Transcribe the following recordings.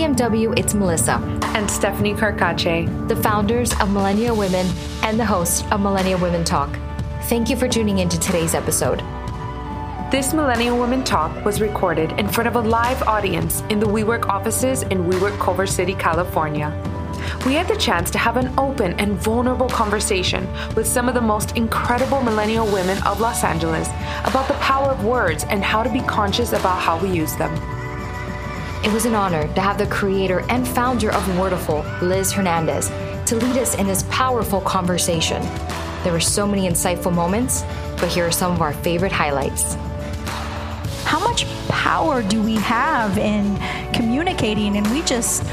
BMW, it's Melissa. And Stephanie Carcache. The founders of Millennial Women and the host of Millennial Women Talk. Thank you for tuning in to today's episode. This Millennial Women Talk was recorded in front of a live audience in the WeWork offices in WeWork Culver City, California. We had the chance to have an open and vulnerable conversation with some of the most incredible millennial women of Los Angeles about the power of words and how to be conscious about how we use them. It was an honor to have the creator and founder of Wordiful, Liz Hernandez, to lead us in this powerful conversation. There were so many insightful moments, but here are some of our favorite highlights. How much power do we have in communicating? And we just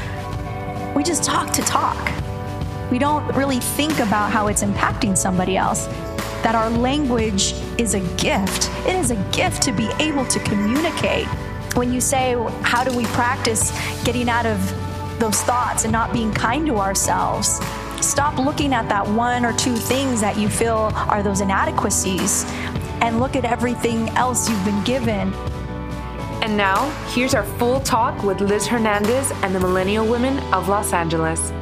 we just talk to talk. We don't really think about how it's impacting somebody else. That our language is a gift. It is a gift to be able to communicate when you say how do we practice getting out of those thoughts and not being kind to ourselves stop looking at that one or two things that you feel are those inadequacies and look at everything else you've been given. And now, here's our full talk with Liz Hernandez and the Millennial Women of Los Angeles.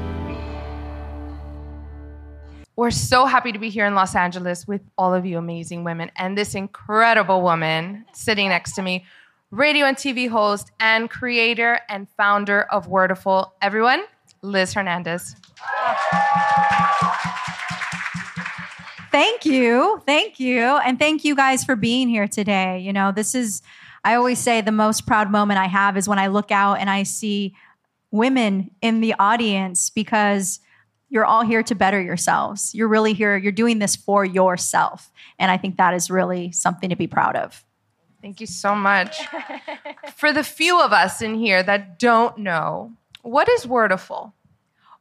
We're so happy to be here in Los Angeles with all of you amazing women and this incredible woman sitting next to me, radio and TV host and creator and founder of Wordiful. Everyone, Liz Hernandez. Thank you. Thank you. And thank you guys for being here today. You know, this is, I always say the most proud moment I have is when I look out and I see women in the audience because you're all here to better yourselves. You're really here, you're doing this for yourself. And I think that is really something to be proud of. Thank you so much. for the few of us in here that don't know, what is Wordiful?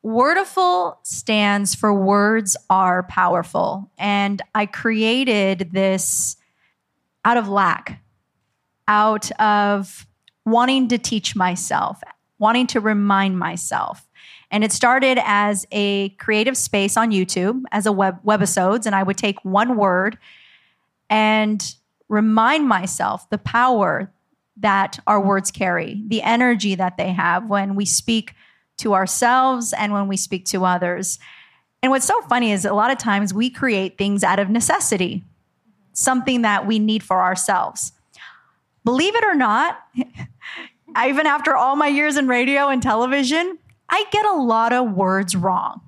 Wordiful stands for words are powerful. And I created this out of lack, out of wanting to teach myself, wanting to remind myself. And it started as a creative space on YouTube, as a web webisodes, and I would take one word and remind myself the power that our words carry, the energy that they have when we speak to ourselves and when we speak to others. And what's so funny is a lot of times we create things out of necessity, something that we need for ourselves. Believe it or not, even after all my years in radio and television, I get a lot of words wrong.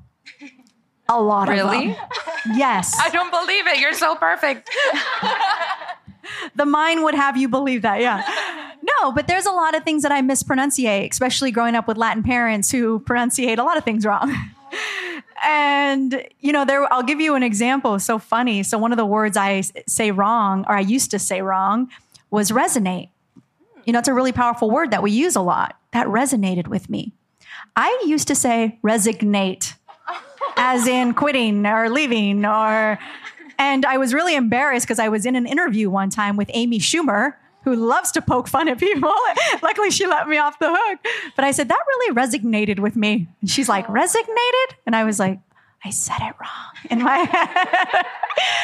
A lot really? of them. Yes. I don't believe it. You're so perfect. the mind would have you believe that, yeah. No, but there's a lot of things that I mispronunciate, especially growing up with Latin parents who pronunciate a lot of things wrong. and you know, there I'll give you an example. So funny. So one of the words I say wrong, or I used to say wrong, was resonate. You know, it's a really powerful word that we use a lot. That resonated with me. I used to say resignate, as in quitting or leaving, or and I was really embarrassed because I was in an interview one time with Amy Schumer who loves to poke fun at people. Luckily, she let me off the hook. But I said, that really resonated with me. And she's like, resonated? And I was like, I said it wrong in my head.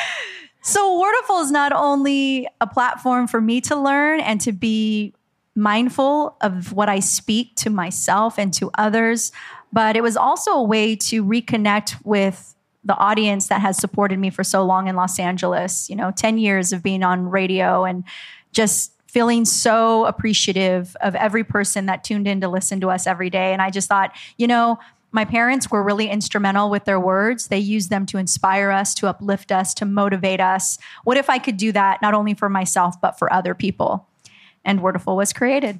so, Wordiful is not only a platform for me to learn and to be mindful of what I speak to myself and to others, but it was also a way to reconnect with the audience that has supported me for so long in Los Angeles. You know, 10 years of being on radio and just feeling so appreciative of every person that tuned in to listen to us every day. And I just thought, you know, my parents were really instrumental with their words. They used them to inspire us, to uplift us, to motivate us. What if I could do that not only for myself, but for other people? And Wordiful was created.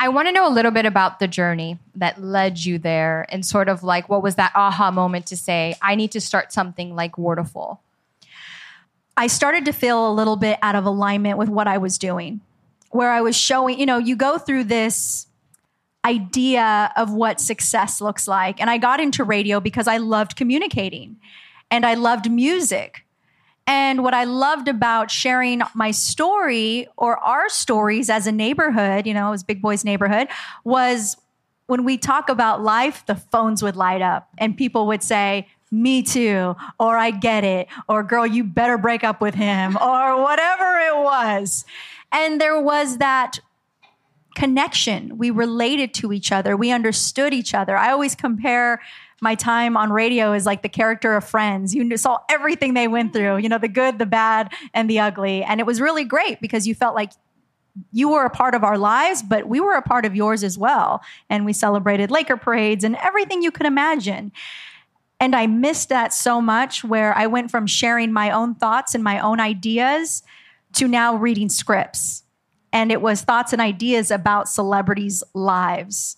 I want to know a little bit about the journey that led you there and sort of like what was that aha moment to say, I need to start something like Wordiful? I started to feel a little bit out of alignment with what I was doing, where I was showing, you know, you go through this idea of what success looks like. And I got into radio because I loved communicating and I loved music. And what I loved about sharing my story or our stories as a neighborhood, you know, it was Big Boys neighborhood, was when we talk about life, the phones would light up and people would say, me too, or I get it, or girl, you better break up with him, or whatever it was. And there was that connection. We related to each other. We understood each other. I always compare my time on radio is like the character of Friends. You saw everything they went through, you know, the good, the bad, and the ugly. And it was really great because you felt like you were a part of our lives, but we were a part of yours as well. And we celebrated Laker parades and everything you could imagine. And I missed that so much where I went from sharing my own thoughts and my own ideas to now reading scripts. And it was thoughts and ideas about celebrities' lives.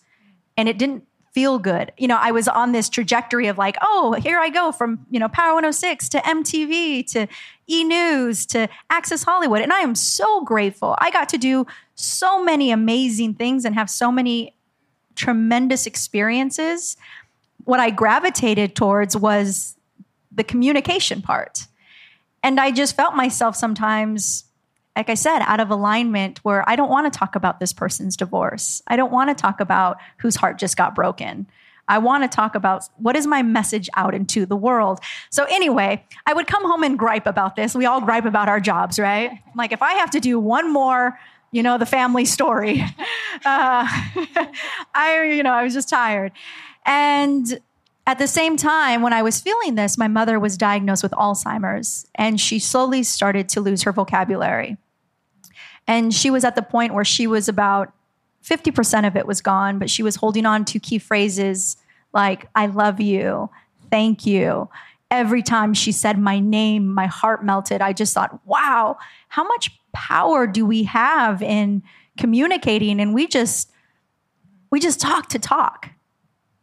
And it didn't feel good. You know, I was on this trajectory of like, oh, here I go from, you know, Power 106 to MTV to E News to Access Hollywood. And I am so grateful. I got to do so many amazing things and have so many tremendous experiences. What I gravitated towards was the communication part. And I just felt myself sometimes like I said, out of alignment where I don't want to talk about this person's divorce. I don't want to talk about whose heart just got broken. I want to talk about what is my message out into the world. So, anyway, I would come home and gripe about this. We all gripe about our jobs, right? Like, if I have to do one more, you know, the family story, uh, I, you know, I was just tired. And at the same time, when I was feeling this, my mother was diagnosed with Alzheimer's and she slowly started to lose her vocabulary. And she was at the point where she was about 50% of it was gone, but she was holding on to key phrases like, I love you, thank you. Every time she said my name, my heart melted. I just thought, wow, how much power do we have in communicating? And we just, we just talk to talk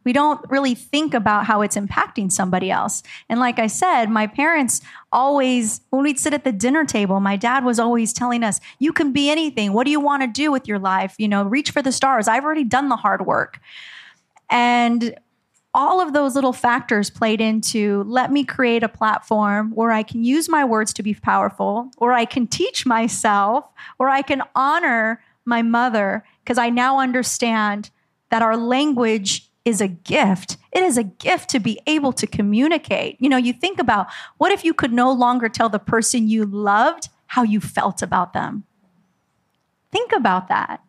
we don't really think about how it's impacting somebody else. And like I said, my parents always, when we'd sit at the dinner table, my dad was always telling us, you can be anything. What do you want to do with your life? You know, reach for the stars. I've already done the hard work. And all of those little factors played into let me create a platform where I can use my words to be powerful, or I can teach myself, or I can honor my mother, because I now understand that our language is a gift. It is a gift to be able to communicate. You know, you think about what if you could no longer tell the person you loved how you felt about them? Think about that.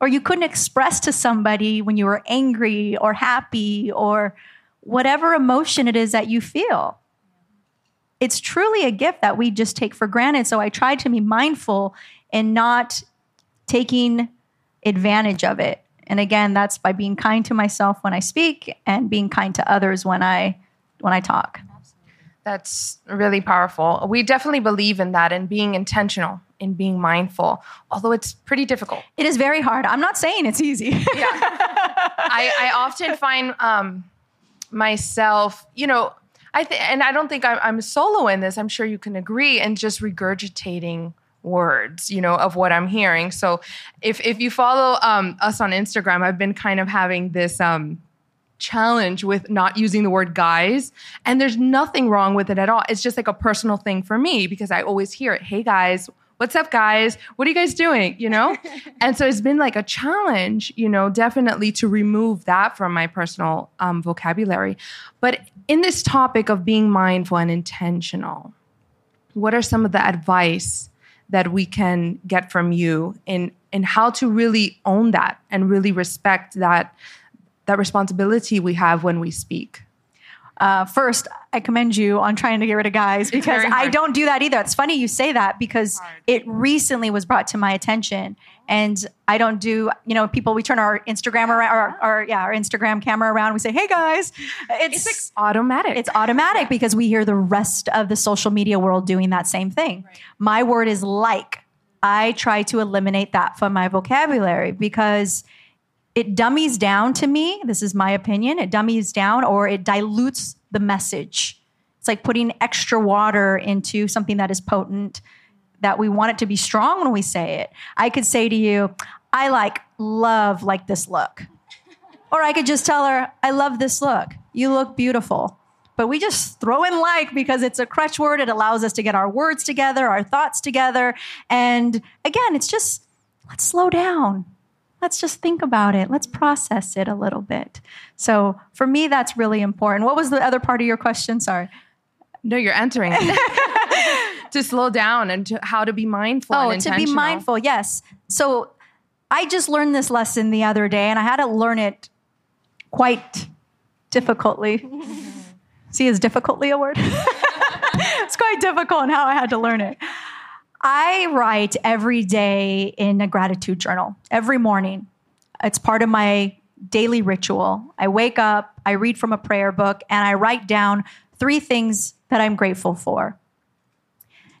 Or you couldn't express to somebody when you were angry or happy or whatever emotion it is that you feel. It's truly a gift that we just take for granted. So I try to be mindful and not taking advantage of it. And again, that's by being kind to myself when I speak and being kind to others when I when I talk. That's really powerful. We definitely believe in that and being intentional in being mindful, although it's pretty difficult. It is very hard. I'm not saying it's easy. yeah. I, I, often find um, myself, you know, I th- and I don't think I'm, I'm solo in this. I'm sure you can agree, and just regurgitating words, you know, of what I'm hearing. So if if you follow um, us on Instagram, I've been kind of having this um, challenge with not using the word guys, and there's nothing wrong with it at all. It's just like a personal thing for me because I always hear it. Hey guys. What's up, guys? What are you guys doing? You know? and so it's been like a challenge, you know, definitely to remove that from my personal um, vocabulary. But in this topic of being mindful and intentional, what are some of the advice that we can get from you in in how to really own that and really respect that that responsibility we have when we speak. Uh, first, I commend you on trying to get rid of guys because I don't do that either. It's funny you say that because it recently was brought to my attention, and I don't do. You know, people we turn our Instagram around, our, our yeah, our Instagram camera around. We say, "Hey guys," it's, it's like automatic. It's automatic because we hear the rest of the social media world doing that same thing. Right. My word is like. I try to eliminate that from my vocabulary because it dummies down to me. This is my opinion. It dummies down or it dilutes the message. It's like putting extra water into something that is potent, that we want it to be strong when we say it. I could say to you, I like love like this look. or I could just tell her, I love this look. You look beautiful. But we just throw in like because it's a crutch word. It allows us to get our words together, our thoughts together. And again, it's just let's slow down let's just think about it. Let's process it a little bit. So for me, that's really important. What was the other part of your question? Sorry. No, you're entering to slow down and to how to be mindful. Oh, to be mindful. Yes. So I just learned this lesson the other day and I had to learn it quite difficultly. See, is difficultly a word? it's quite difficult in how I had to learn it. I write every day in a gratitude journal, every morning. It's part of my daily ritual. I wake up, I read from a prayer book, and I write down three things that I'm grateful for.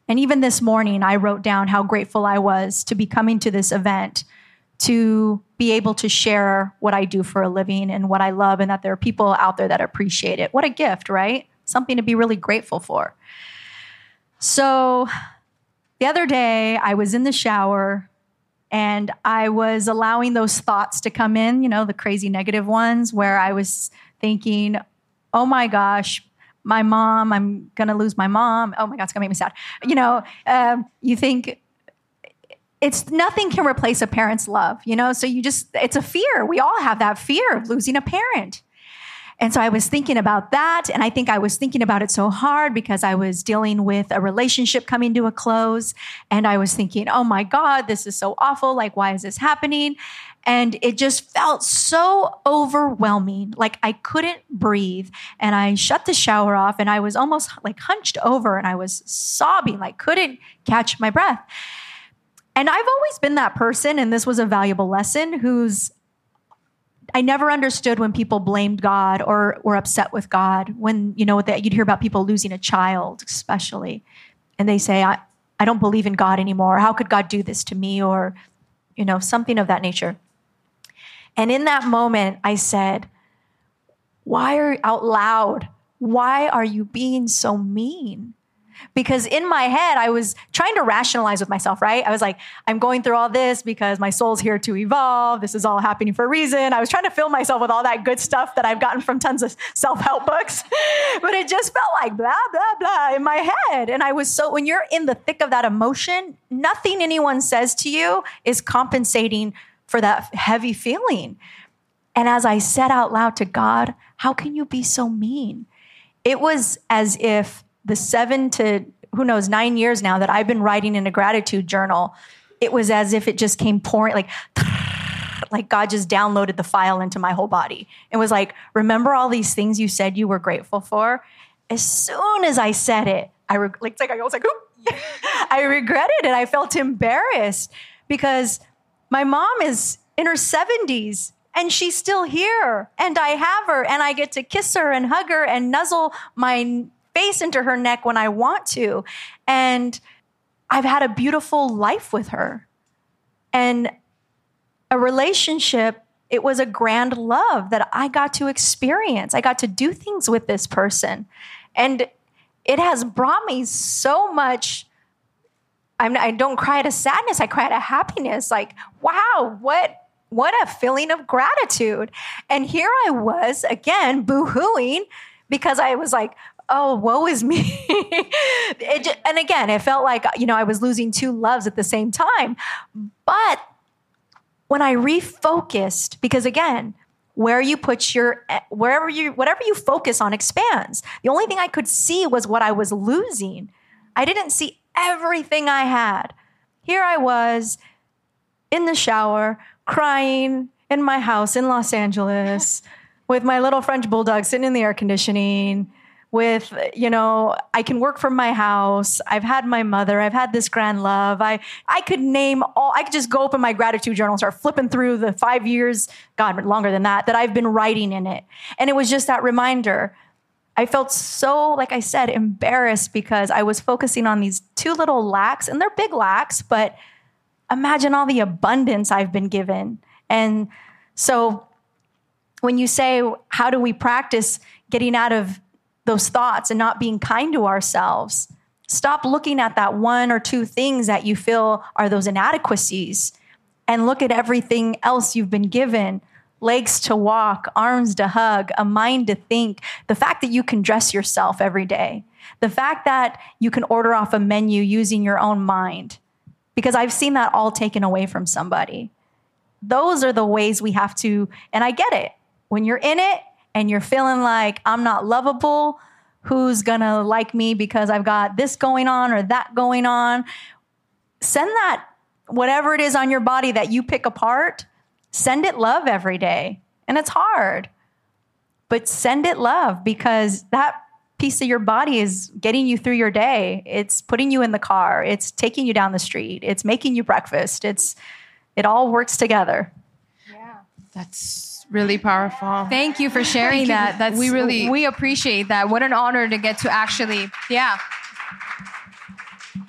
And even this morning, I wrote down how grateful I was to be coming to this event, to be able to share what I do for a living and what I love, and that there are people out there that appreciate it. What a gift, right? Something to be really grateful for. So the other day, I was in the shower and I was allowing those thoughts to come in, you know, the crazy negative ones where I was thinking, oh my gosh, my mom, I'm going to lose my mom. Oh my God, it's going to make me sad. You know, um, you think it's nothing can replace a parent's love, you know? So you just, it's a fear. We all have that fear of losing a parent. And so I was thinking about that. And I think I was thinking about it so hard because I was dealing with a relationship coming to a close. And I was thinking, oh my God, this is so awful. Like, why is this happening? And it just felt so overwhelming. Like I couldn't breathe. And I shut the shower off and I was almost like hunched over and I was sobbing, like couldn't catch my breath. And I've always been that person, and this was a valuable lesson, who's I never understood when people blamed God or were upset with God. When, you know, that you'd hear about people losing a child, especially, and they say, I, I don't believe in God anymore. How could God do this to me? Or, you know, something of that nature. And in that moment, I said, Why are you out loud? Why are you being so mean? Because in my head, I was trying to rationalize with myself, right? I was like, I'm going through all this because my soul's here to evolve. This is all happening for a reason. I was trying to fill myself with all that good stuff that I've gotten from tons of self help books. but it just felt like blah, blah, blah in my head. And I was so, when you're in the thick of that emotion, nothing anyone says to you is compensating for that heavy feeling. And as I said out loud to God, how can you be so mean? It was as if the seven to who knows, nine years now that I've been writing in a gratitude journal, it was as if it just came pouring like, like God just downloaded the file into my whole body. It was like, remember all these things you said you were grateful for? As soon as I said it, I re- like, like I was like, I regretted it. I felt embarrassed because my mom is in her 70s and she's still here and I have her and I get to kiss her and hug her and nuzzle my face into her neck when I want to. And I've had a beautiful life with her. And a relationship, it was a grand love that I got to experience. I got to do things with this person. And it has brought me so much I'm, I don't cry out of sadness. I cry out of happiness. Like, wow, what what a feeling of gratitude. And here I was again boo-hooing because I was like, oh, woe is me. just, and again, it felt like, you know, I was losing two loves at the same time. But when I refocused, because again, where you put your eh, wherever you whatever you focus on expands. The only thing I could see was what I was losing. I didn't see everything I had. Here I was in the shower, crying in my house in Los Angeles with my little French bulldog sitting in the air conditioning. With, you know, I can work from my house. I've had my mother. I've had this grand love. I, I could name all, I could just go open my gratitude journal and start flipping through the five years, God, longer than that, that I've been writing in it. And it was just that reminder I felt so, like I said, embarrassed because I was focusing on these two little lacks, and they're big lacks, but imagine all the abundance I've been given. And so when you say, how do we practice getting out of those thoughts and not being kind to ourselves? Stop looking at that one or two things that you feel are those inadequacies and look at everything else you've been given legs to walk, arms to hug, a mind to think, the fact that you can dress yourself every day, the fact that you can order off a menu using your own mind, because I've seen that all taken away from somebody. Those are the ways we have to, and I get it. When you're in it and you're feeling like I'm not lovable, who's gonna like me because I've got this going on or that going on, send that whatever it is on your body that you pick apart, send it love every day. And it's hard, but send it love because that piece of your body is getting you through your day. It's putting you in the car. It's taking you down the street. It's making you breakfast. It's it all works together. Yeah. That's really powerful. Thank you for sharing that. That's We really- we appreciate that. What an honor to get to actually, yeah.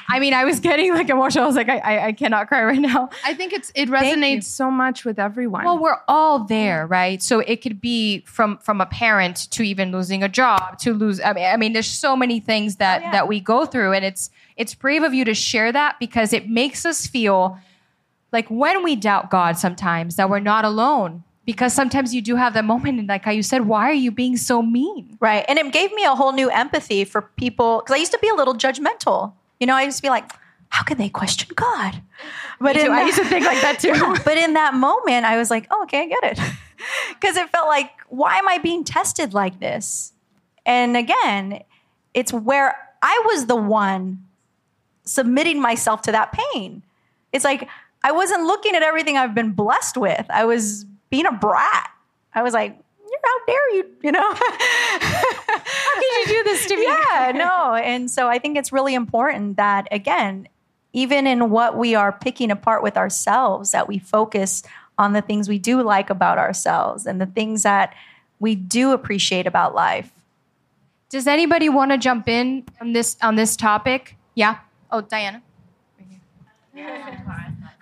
I mean, I was getting like emotional. I was like, I, I, I cannot cry right now. I think it's it resonates so much with everyone. Well, we're all there, right? So it could be from from a parent to even losing a job to lose. I mean, I mean, there's so many things oh, that yeah. that we go through, and it's it's brave of you to share that because it makes us feel like when we doubt God sometimes that we're not alone. Because sometimes you do have that moment, and like how you said, why are you being so mean? Right. And it gave me a whole new empathy for people because I used to be a little judgmental. You know, I used to be like, how can they question God? But in I used to think like that too. Yeah, but in that moment, I was like, oh, okay, I get it. Because it felt like, why am I being tested like this? And again, it's where I was the one submitting myself to that pain. It's like, I wasn't looking at everything I've been blessed with. I was being a brat. I was like, how dare you, you know? How could you do this to me? yeah, no. And so I think it's really important that, again, even in what we are picking apart with ourselves, that we focus on the things we do like about ourselves and the things that we do appreciate about life. Does anybody want to jump in on this on this topic? Yeah. Oh, Diana.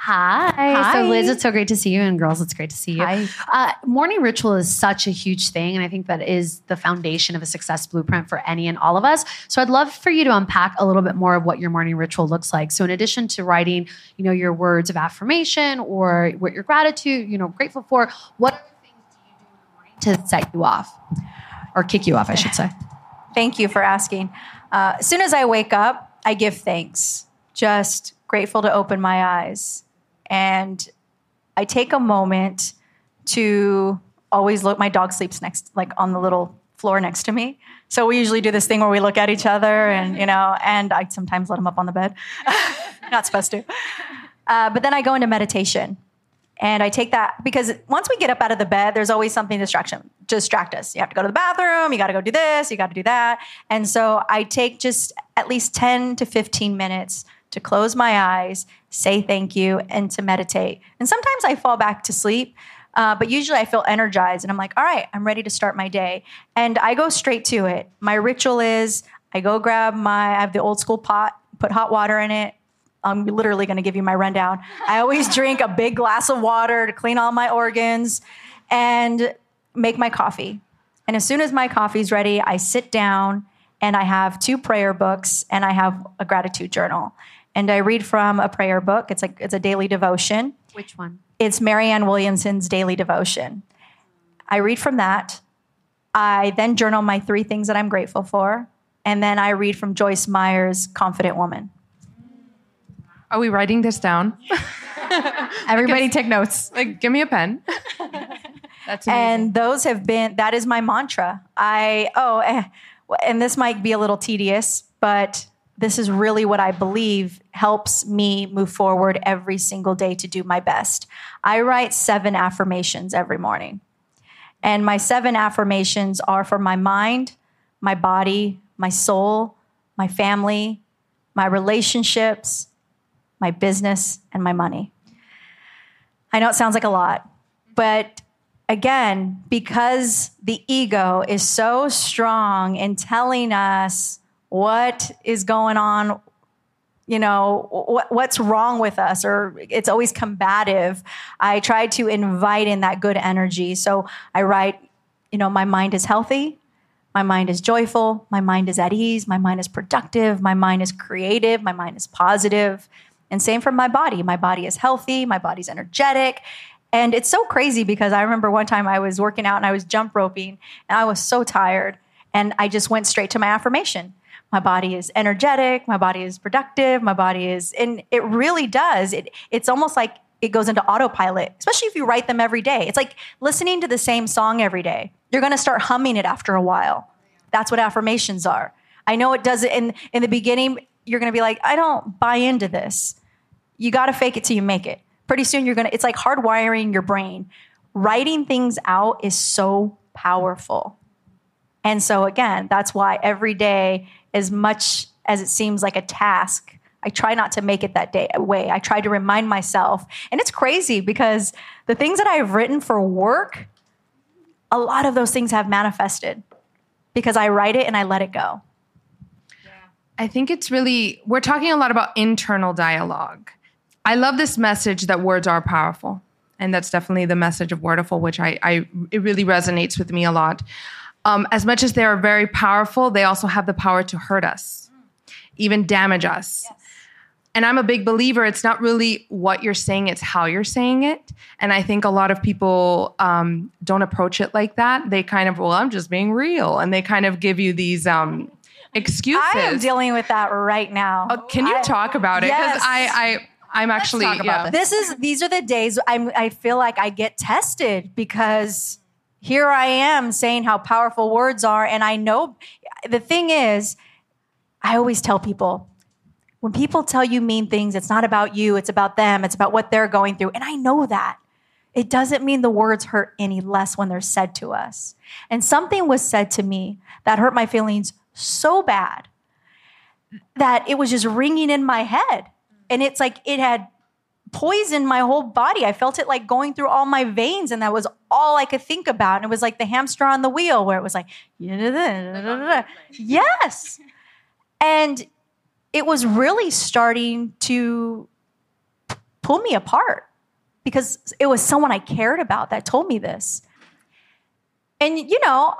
Hi. Hi. So, Liz, it's so great to see you. And girls, it's great to see you. Hi. Uh, morning ritual is such a huge thing. And I think that is the foundation of a success blueprint for any and all of us. So, I'd love for you to unpack a little bit more of what your morning ritual looks like. So, in addition to writing, you know, your words of affirmation or what your gratitude, you know, grateful for, what other things do you do in the morning to set you off or kick you off, I should say? Thank you for asking. Uh, as soon as I wake up, I give thanks. Just grateful to open my eyes. And I take a moment to always look. My dog sleeps next, like on the little floor next to me. So we usually do this thing where we look at each other and, you know, and I sometimes let him up on the bed. Not supposed to. Uh, but then I go into meditation. And I take that because once we get up out of the bed, there's always something distraction distract us. You have to go to the bathroom, you got to go do this, you got to do that. And so I take just at least 10 to 15 minutes to close my eyes, say thank you, and to meditate. And sometimes I fall back to sleep, uh, but usually I feel energized and I'm like, all right, I'm ready to start my day. And I go straight to it. My ritual is I go grab my, I have the old school pot, put hot water in it, I'm literally going to give you my rundown. I always drink a big glass of water to clean all my organs and make my coffee. And as soon as my coffee's ready, I sit down and I have two prayer books and I have a gratitude journal. And I read from a prayer book. It's like it's a daily devotion. Which one? It's Marianne Williamson's daily devotion. I read from that. I then journal my three things that I'm grateful for. And then I read from Joyce Meyer's Confident Woman. Are we writing this down? Everybody take notes. Like, give me a pen. That's amazing. and those have been that is my mantra i oh eh, and this might be a little tedious but this is really what i believe helps me move forward every single day to do my best. I write seven affirmations every morning. And my seven affirmations are for my mind my body my soul my family my relationships my business and my money. I know it sounds like a lot, but again, because the ego is so strong in telling us what is going on, you know, what, what's wrong with us, or it's always combative, I try to invite in that good energy. So I write, you know, my mind is healthy. My mind is joyful. My mind is at ease. My mind is productive. My mind is creative. My mind is. And same for my body. My body is healthy. My body's energetic. And it's so crazy because I remember one time I was working out and I was jump roping and I was so tired. And I just went straight to my affirmation. My body is energetic. My body is productive. My body is, and it really does. It, it's almost like it goes into autopilot, especially if you write them every day. It's like listening to the same song every day. You're going to start humming it after a while. That's what affirmations are. I know it does it in, in the beginning. You're going to be like, I don't buy into this You got to fake it till you make it. Pretty soon you're going to, it's like hardwiring your brain. Writing things out is so powerful. And so, again, that's why every day, as much as it seems like a task, I try not to make it that day way. I try to remind myself. And it's crazy because the things that I've written for work, a lot of those things have manifested because I write it and I let it go. I think it's really, we're talking a lot about internal dialogue. I love this message that words are powerful. And that's definitely the message of Wordiful, which I, I it really resonates with me a lot. Um, as much as they are very powerful, they also have the power to hurt us, even damage us. Yes. And I'm a big believer, it's not really what you're saying, it's how you're saying it. And I think a lot of people um, don't approach it like that. They kind of, well, I'm just being real. And they kind of give you these um, excuses. I am dealing with that right now. Oh, can you I, talk about it? Because yes. I, I, I'm actually yeah. This. this is these are the days I'm I feel like I get tested because here I am saying how powerful words are and I know the thing is I always tell people when people tell you mean things it's not about you it's about them it's about what they're going through and I know that it doesn't mean the words hurt any less when they're said to us. And something was said to me that hurt my feelings so bad that it was just ringing in my head and it's like it had poisoned my whole body. I felt it like going through all my veins, and that was all I could think about. And it was like the hamster on the wheel, where it was like, yes. And it was really starting to pull me apart because it was someone I cared about that told me this. And, you know,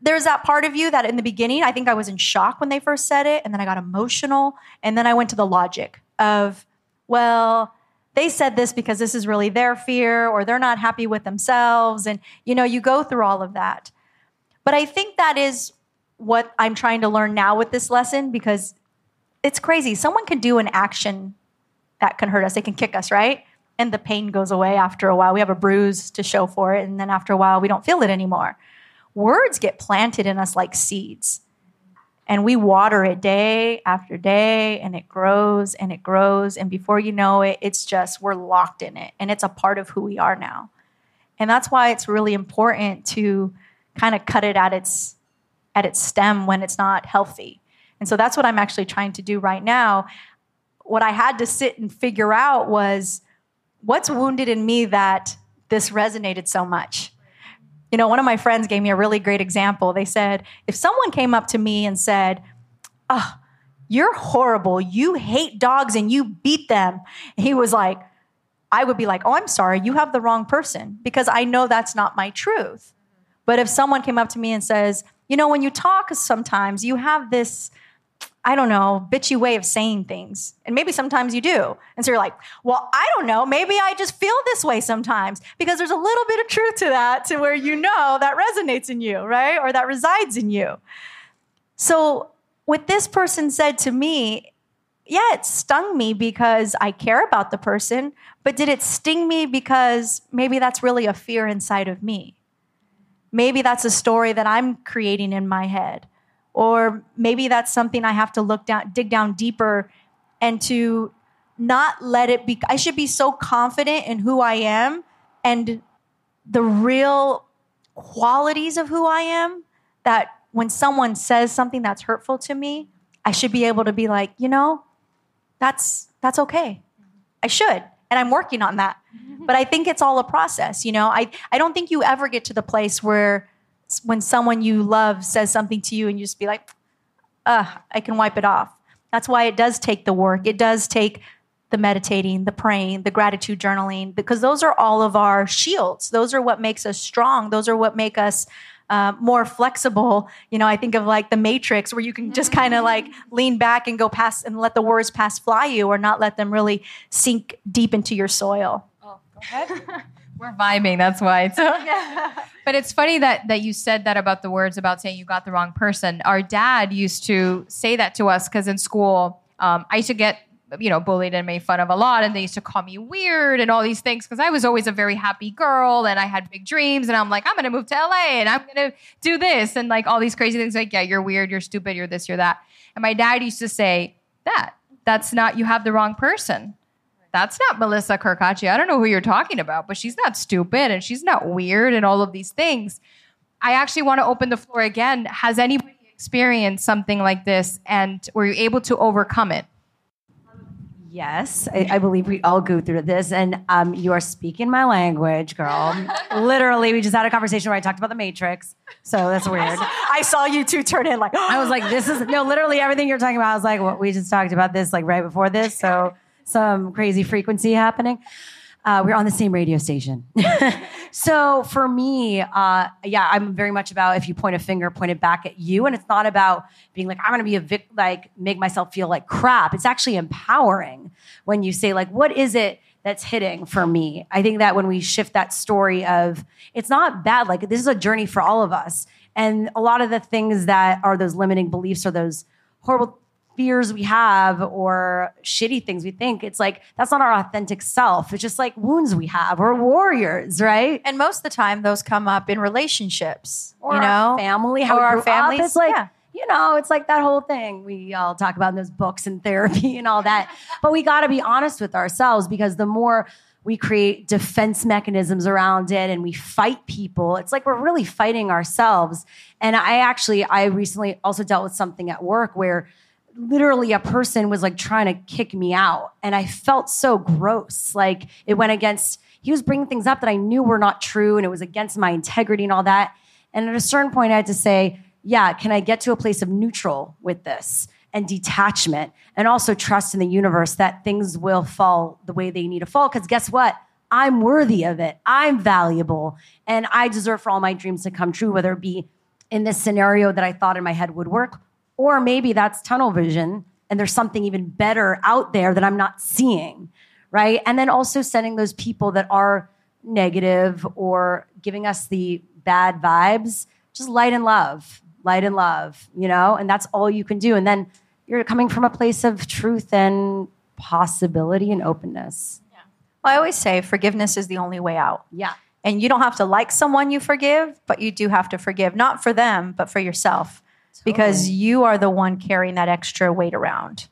there's that part of you that in the beginning, I think I was in shock when they first said it, and then I got emotional, and then I went to the logic of, well, they said this because this is really their fear or they're not happy with themselves. And, you know, you go through all of that. But I think that is what I'm trying to learn now with this lesson because it's crazy. Someone can do an action that can hurt us, they can kick us, right? And the pain goes away after a while. We have a bruise to show for it. And then after a while, we don't feel it anymore. Words get planted in us like seeds and we water it day after day and it grows and it grows and before you know it it's just we're locked in it and it's a part of who we are now. And that's why it's really important to kind of cut it at its at its stem when it's not healthy. And so that's what i'm actually trying to do right now. What i had to sit and figure out was what's wounded in me that this resonated so much you know, one of my friends gave me a really great example. They said, if someone came up to me and said, Oh, you're horrible. You hate dogs and you beat them. He was like, I would be like, Oh, I'm sorry. You have the wrong person because I know that's not my truth. But if someone came up to me and says, You know, when you talk sometimes, you have this I don't know, bitchy way of saying things. And maybe sometimes you do. And so you're like, well, I don't know. Maybe I just feel this way sometimes because there's a little bit of truth to that, to where you know that resonates in you, right? Or that resides in you. So what this person said to me, yeah, it stung me because I care about the person, but did it sting me because maybe that's really a fear inside of me? Maybe that's a story that I'm creating in my head or maybe that's something I have to look down, dig down deeper and to not let it be. I should be so confident in who I am and the real qualities of who I am that when someone says something that's hurtful to me, I should be able to be like, you know, that's that's okay. I should. And I'm working on that. But I think it's all a process, you know. I I don't think you ever get to the place where when someone you love says something to you and you just be like, uh, I can wipe it off. That's why it does take the work. It does take the meditating, the praying, the gratitude journaling, because those are all of our shields. Those are what makes us strong. Those are what make us uh, more flexible. You know, I think of like the Matrix, where you can just kind of like lean back and go past and let the words pass fly you, or not let them really sink deep into your soil. Oh, go ahead. We're vibing. That's why. So, but it's funny that that you said that about the words about saying you got the wrong person. Our dad used to say that to us because in school, um, I used to get you know bullied and made fun of a lot, and they used to call me weird and all these things because I was always a very happy girl and I had big dreams, and I'm like, I'm gonna move to LA and I'm gonna do this and like all these crazy things. Like, yeah, you're weird, you're stupid, you're this, you're that. And my dad used to say that that's not you have the wrong person that's not Melissa Carcache. I don't know who you're talking about, but she's not stupid and she's not weird and all of these things. I actually want to open the floor again. Has anybody experienced something like this and were you able to overcome it? Yes, I, I, believe we all go through this, and um, you are speaking my language, girl. Literally, we just had a conversation where I talked about the Matrix, so that's weird. I saw you two turn in like I was like, "This is no." Literally, everything you're talking about, I was like, "What we just talked about this like right before this." So some crazy frequency happening. Uh, we're on the same radio station. so for me, uh, yeah, I'm very much about if you point a finger, point it back at you. And it's not about being like, I'm going to be a vic, like, make myself feel like crap. It's actually empowering when you say, like, what is it that's hitting for me? I think that when we shift that story of it's not bad, like, this is a journey for all of us. And a lot of the things that are those limiting beliefs or those horrible fears we have or shitty things we think, it's like that's not our authentic self. It's just like wounds we have. We're warriors, right? And most of the time, those come up in relationships, or you know, family, how our families. families. It's like. yeah. You know, it's like that whole thing we all talk about in those books and therapy and all that. but we got to be honest with ourselves because the more we create defense mechanisms around it and we fight people, it's like we're really fighting ourselves. And I actually, I recently also dealt with something at work where literally a person was like trying to kick me out and i felt so gross. Like it went against he was bringing things up that i knew were not true and it was against my integrity and all that. And at a certain point i had to say yeah can i get to a place of neutral with this and detachment and also trust in the universe that things will fall the way they need to fall? Because guess what? I'm worthy of it. I'm valuable and i deserve for all my dreams to come true whether it be in this scenario that i thought in my head would work or maybe that's tunnel vision and there's something even better out there that I'm not seeing, right? And then also sending those people that are negative or giving us the bad vibes, just light and love, light and love, you know? And that's all you can do. And then you're coming from a place of truth and possibility and openness. Well, I always say forgiveness is the only way out. Yeah. And you don't have to like someone you forgive, but you do have to forgive, not for them, but for yourself, because you are the one carrying that extra weight around.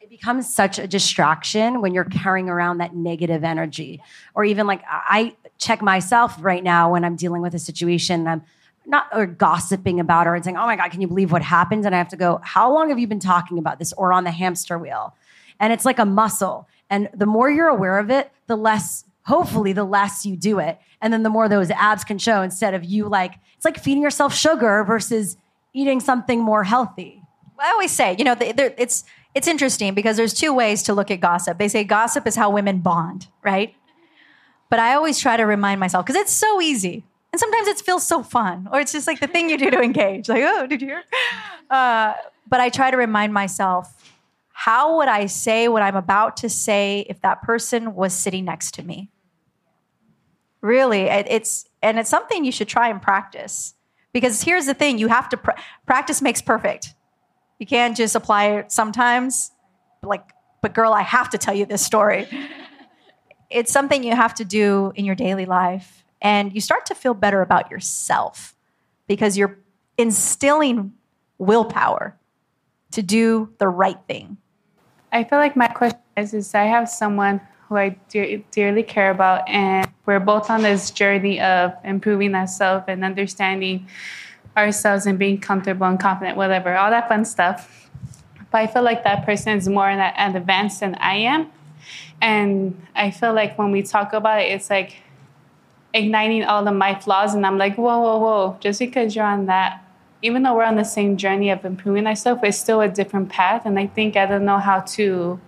it becomes such a distraction when you're carrying around that negative energy. Or even like i check myself right now when i'm dealing with a situation i'm not or gossiping about her and saying oh my god can you believe what happened? And i have to go how long have you been talking about this? Or on the hamster wheel. And it's like a muscle. And the more you're aware of it the less hopefully the less you do it. And then the more those abs can show instead of you like it's like feeding yourself sugar versus eating something more healthy I always say, you know, it's it's interesting because there's two ways to look at gossip. They say gossip is how women bond, right? But I always try to remind myself because it's so easy, and sometimes it feels so fun, or it's just like the thing you do to engage. Like, oh, did you hear? Uh, but I try to remind myself, how would I say what I'm about to say if that person was sitting next to me? Really, it's and it's something you should try and practice. Because here's the thing: you have to pr- practice makes perfect. You can't just apply it sometimes. Like, but girl, I have to tell you this story. it's something you have to do in your daily life. And you start to feel better about yourself because you're instilling willpower to do the right thing. I feel like my question is, is I have someone who I dear, dearly care about, and we're both on this journey of improving ourselves and understanding ourselves and being comfortable and confident, whatever, all that fun stuff. But I feel like that person is more advanced than I am. And I feel like when we talk about it, it's like igniting all of my flaws. And I'm like, whoa, whoa, whoa, just because you're on that, even though we're on the same journey of improving ourselves, it's still a different path. And I think I don't know how to.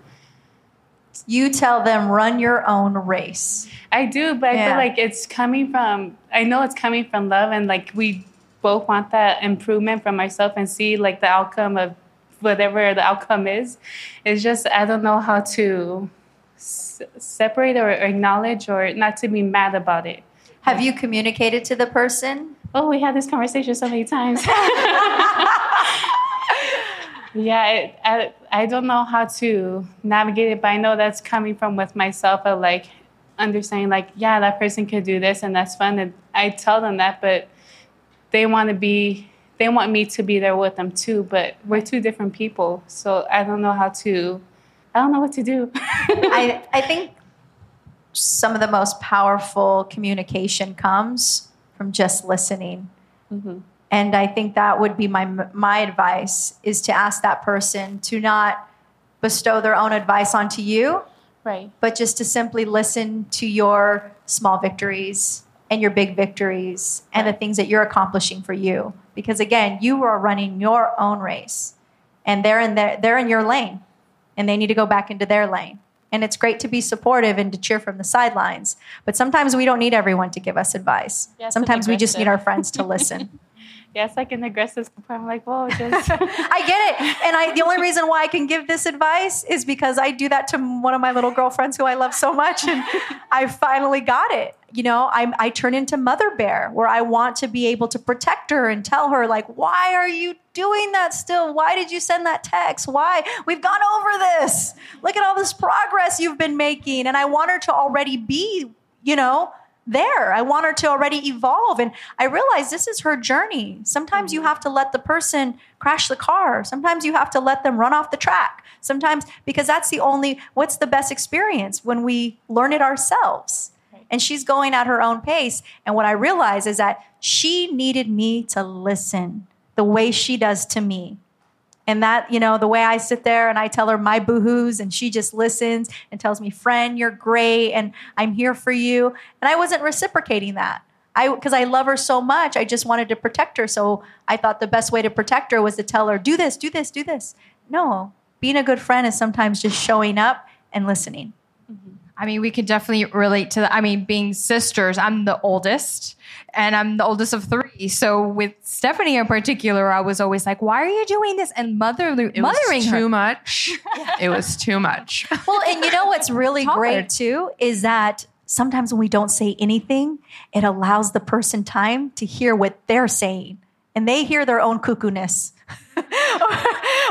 You tell them, run your own race. I do, but I feel like it's coming from, I know it's coming from love. And like we both want that improvement from myself and see like the outcome of whatever the outcome is. It's just, I don't know how to s- separate or acknowledge or not to be mad about it. Have you communicated to the person? Oh, we had this conversation so many times. yeah, it, I, I don't know how to navigate it, but I know that's coming from with myself of like understanding, like, yeah, that person could do this and that's fun. And I tell them that, but they want to be, they want me to be there with them too, but we're two different people. So I don't know how to I don't know what to do. I, I think some of the most powerful communication comes from just listening. Mm-hmm. And I think that would be my my advice is to ask that person to not bestow their own advice onto you, right. but just to simply listen to your small victories and your big victories and the things that you're accomplishing for you. Because again, you are running your own race, and they're in their, they're in your lane, and they need to go back into their lane. And it's great to be supportive and to cheer from the sidelines, but sometimes we don't need everyone to give us advice. Sometimes we just need our friends to listen. Yeah, it's like an aggressive. I'm like, whoa, just I get it. And I the only reason why I can give this advice is because I do that to one of my little girlfriends who I love so much and I finally got it. You know, I I turn into mother bear where I want to be able to protect her and tell her like, "Why are you doing that still? Why did you send that text? Why? We've gone over this. Look at all this progress you've been making." And I want her to already be, you know, there. I want her to already evolve. And I realize this is her journey. Sometimes you mm-hmm. have to let the person crash the car. Sometimes you have to let them run off the track. Sometimes, because that's the only, what's the best experience when we learn it ourselves. And she's going at her own pace. And what I realize is that she needed me to listen the way she does to me. And that, you know, the way I sit there and I tell her my boohoos and she just listens and tells me, friend, you're great and I'm here for you. And I wasn't reciprocating that. I because I love her so much, I just wanted to protect her. So I thought the best way to protect her was to tell her, do this, do this, do this. No, being a good friend is sometimes just showing up and listening. Mm-hmm. I mean, we could definitely relate to that. I mean, being sisters, I'm the oldest and I'm the oldest of three. So with Stephanie in particular, I was always like, why are you doing this? And mother, It mothering was her. too much. It was too much. Well, and you know what's really great too is that sometimes when we don't say anything, it allows the person time to hear what they're saying. And they hear their own cuckoo-ness.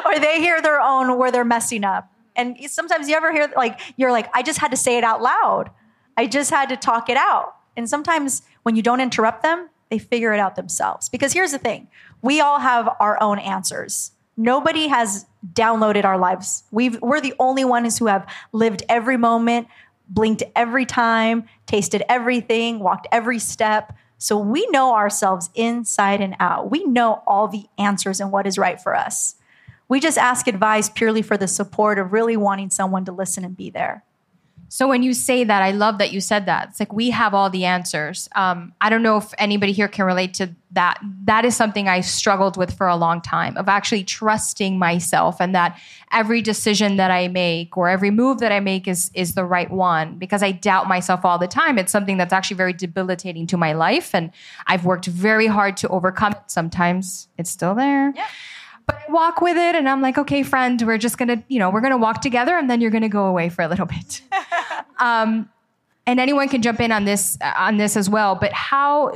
or they hear their own where they're messing up. And sometimes you ever hear like you're like, I just had to say it out loud. I just had to talk it out. And sometimes when you don't interrupt them, they figure it out themselves. Because here's the thing we all have our own answers. Nobody has downloaded our lives. We've, we're the only ones who have lived every moment, blinked every time, tasted everything, walked every step. So we know ourselves inside and out. We know all the answers and what is right for us. We just ask advice purely for the support of really wanting someone to listen and be there. So when you say that, I love that you said that. It's like we have all the answers. Um, I don't know if anybody here can relate to that. That is something I struggled with for a long time of actually trusting myself and that every decision that I make or every move that I make is is the right one because I doubt myself all the time. It's something that's actually very debilitating to my life, and I've worked very hard to overcome it. Sometimes it's still there. But I walk with it and I'm like, okay, friend, we're just gonna, you know, we're gonna walk together and then you're gonna go away for a little bit. um, and anyone can jump in on this on this as well. But how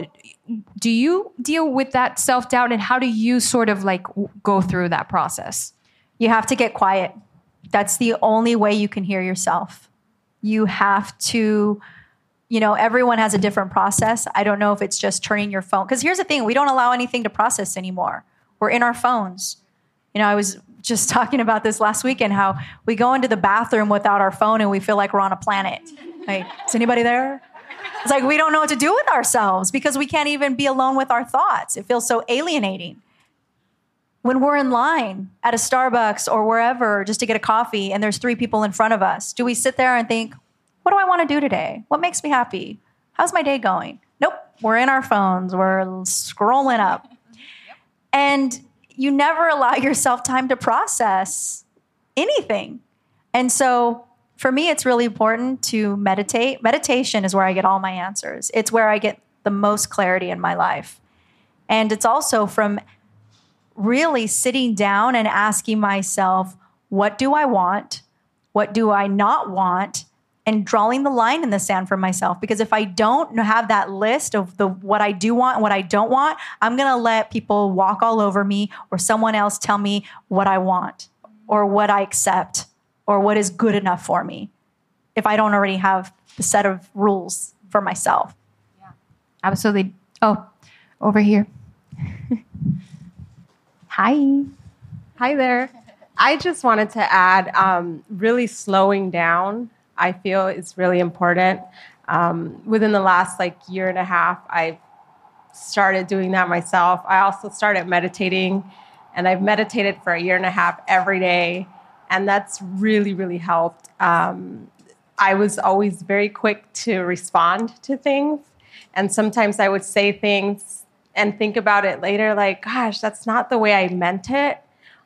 do you deal with that self doubt and how do you sort of like w- go through that process? You have to get quiet. That's the only way you can hear yourself. You have to, you know, everyone has a different process. I don't know if it's just turning your phone. Because here's the thing we don't allow anything to process anymore. We're in our phones. You know, I was just talking about this last weekend how we go into the bathroom without our phone and we feel like we're on a planet. Like, is anybody there? It's like we don't know what to do with ourselves because we can't even be alone with our thoughts. It feels so alienating when we're in line at a Starbucks or wherever just to get a coffee and there's three people in front of us, do we sit there and think, what do I want to do today? What makes me happy? How's my day going? Nope. We're in our phones, we're scrolling up. And you never allow yourself time to process anything. And so for me, it's really important to meditate. Meditation is where I get all my answers, it's where I get the most clarity in my life. And it's also from really sitting down and asking myself, what do I want? What do I not want? And drawing the line in the sand for myself. Because if I don't have that list of the what I do want and what I don't want, I'm gonna let people walk all over me or someone else tell me what I want or what I accept or what is good enough for me if I don't already have the set of rules for myself. Yeah. Absolutely. Oh, over here. Hi. Hi there. I just wanted to add um, really slowing down, I feel is really important. Um, within the last like year and a half, I've started doing that myself. I also started meditating, and I've meditated for a year and a half every day, and that's really, really helped. Um, I was always very quick to respond to things, and sometimes I would say things and think about it later, like, gosh, that's not the way I meant it,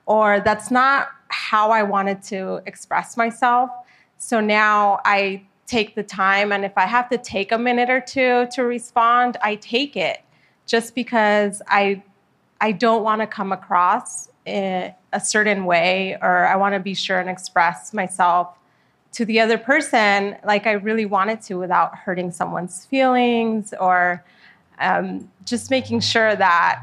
or that's not how I wanted to express myself. So now I take the time, and if I have to take a minute or two to respond, I take it just because I I don't want to come across in a certain way or I want to be sure and express myself to the other person like I really wanted to without hurting someone's feelings or um, just making sure that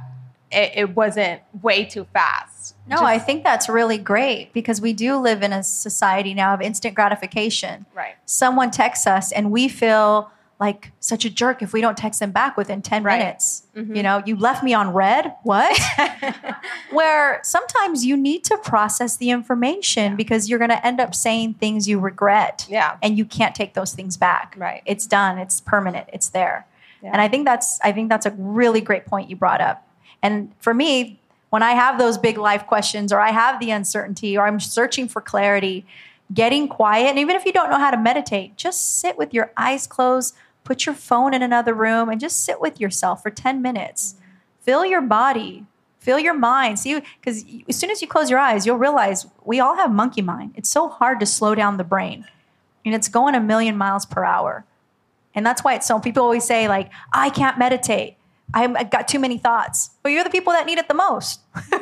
it, it wasn't way too fast. No, Just- I think that's really great because we do live in a society now of instant gratification. Right. Someone texts us and we feel like such a jerk if we don't text them back within 10 Right. minutes. You mm-hmm. know, you left me on read. What? Where sometimes you need to process the information because you're going to end up saying things you regret. Yeah. And you can't take those things back. Right. It's done. It's permanent. It's there. Yeah. And I think that's I think that's a really great point you brought up. And for me, when I have those big life questions or I have the uncertainty or I'm searching for clarity, getting quiet, and even if you don't know how to meditate, just sit with your eyes closed, put your phone in another room, and just sit with yourself for 10 minutes. Feel your body, feel your mind. See, because as soon as you close your eyes, you'll realize we all have monkey mind. It's so hard to slow down the brain, and it's going a million miles per hour. And that's why it's so people always say, like, I can't meditate. I'm, I've got too many thoughts. But you're the people that need it the most.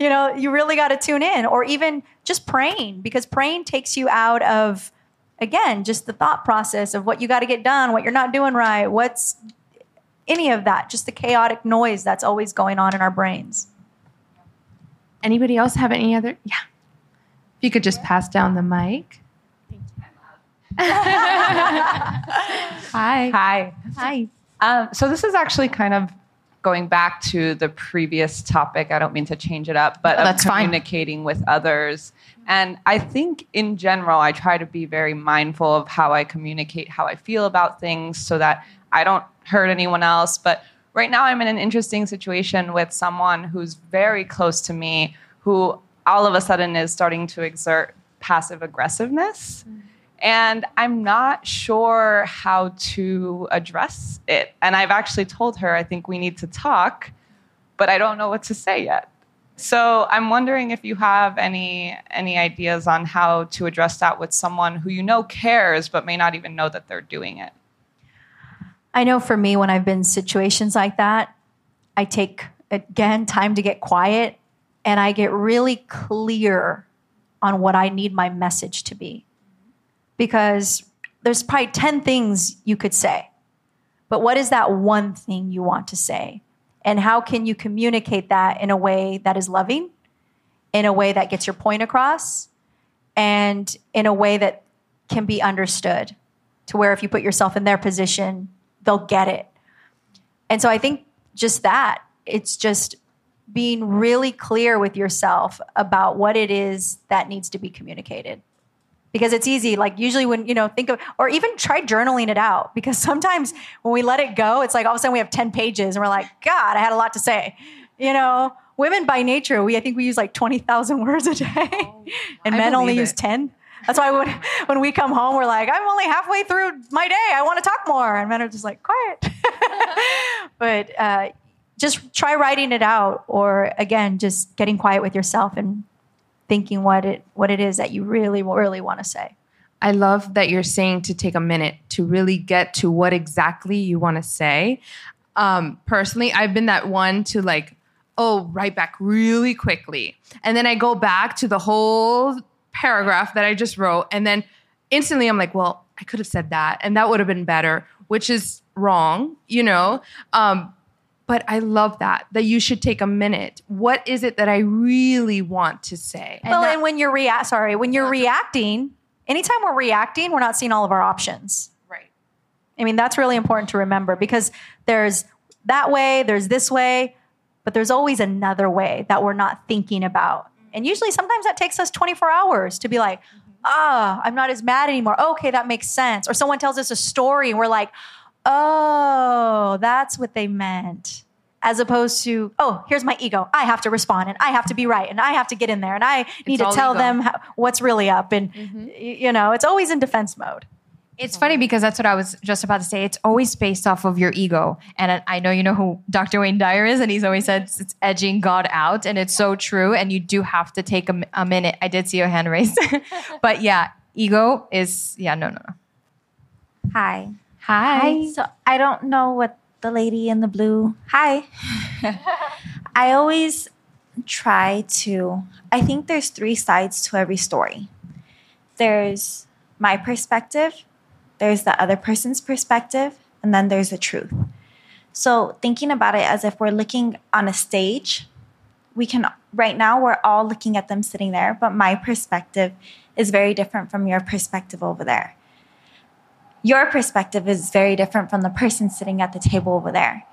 you know, you really got to tune in, or even just praying, because praying takes you out of, again, just the thought process of what you got to get done, what you're not doing right, what's any of that, just the chaotic noise that's always going on in our brains. Anybody else have any other? Yeah. If you could just pass down the mic. Hi. Hi. Hi. Um, so this is actually kind of going back to the previous topic. I don't mean to change it up, but of that's fine. communicating with others. And I think in general, I try to be very mindful of how I communicate, how I feel about things, so that I don't hurt anyone else. But right now, I'm in an interesting situation with someone who's very close to me, who all of a sudden is starting to exert passive aggressiveness. And I'm not sure how to address it. And I've actually told her, I think we need to talk, but I don't know what to say yet. So I'm wondering if you have any any ideas on how to address that with someone who you know cares but may not even know that they're doing it. I know for me, when I've been in situations like that, I take, again, time to get quiet and I get really clear on what I need my message to be. Because there's probably 10 things you could say, but what is that one thing you want to say? And how can you communicate that in a way that is loving, in a way that gets your point across, and in a way that can be understood? to where if you put yourself in their position, they'll get it. And so I think just that, it's just being really clear with yourself about what it is that needs to be communicated. Because it's easy, like usually when, you know, think of, or even try journaling it out. Because sometimes when we let it go, it's like all of a sudden we have 10 pages and we're like, God, I had a lot to say. You know, women by nature, we, I think we use like 20,000 words a day, and I men only believe use 10. That's why when, when we come home, we're like, I'm only halfway through my day. I want to talk more. And men are just like, quiet. but uh, just try writing it out, or again, just getting quiet with yourself and thinking what it what it is that you really really want to say. I love that you're saying to take a minute to really get to what exactly you want to say. Um, personally, I've been that one to like, oh, write back really quickly. And then I go back to the whole paragraph that I just wrote. And then instantly I'm like, well, I could have said that and that would have been better, which is wrong, you know? Um, but I love that, that you should take a minute. What is it that I really want to say? well, and when you're react, sorry, when you're reacting, anytime we're reacting, we're not seeing all of our options. Right. I mean, that's really important to remember because there's that way, there's this way, but there's always another way that we're not thinking about. And usually, sometimes that takes us 24 hours to be like, ah, I'm not as mad anymore. Okay, that makes sense. Or someone tells us a story and we're like, oh, that's what they meant. As opposed to, oh, here's my ego. I have to respond and I have to be right and I have to get in there and I need all to tell ego. them how, what's really up. And, mm-hmm. y- you know, it's always in defense mode. It's funny because that's what I was just about to say. It's always based off of your ego. And I- I know you know who Dr. Wayne Dyer is, and he's always said it's edging God out. And it's so true. And you do have to take a, a minute. I did see your hand raised. but yeah, ego is, yeah, no, no, no. Hi. Hi. So I don't know what the lady in the blue. Hi. I always try to. I think there's three sides to every story. There's my perspective, there's the other person's perspective, and then there's the truth. So thinking about it as if we're looking on a stage, we can right now we're all looking at them sitting there, but my perspective is very different from your perspective over there your perspective is very different from the person sitting at the table over there.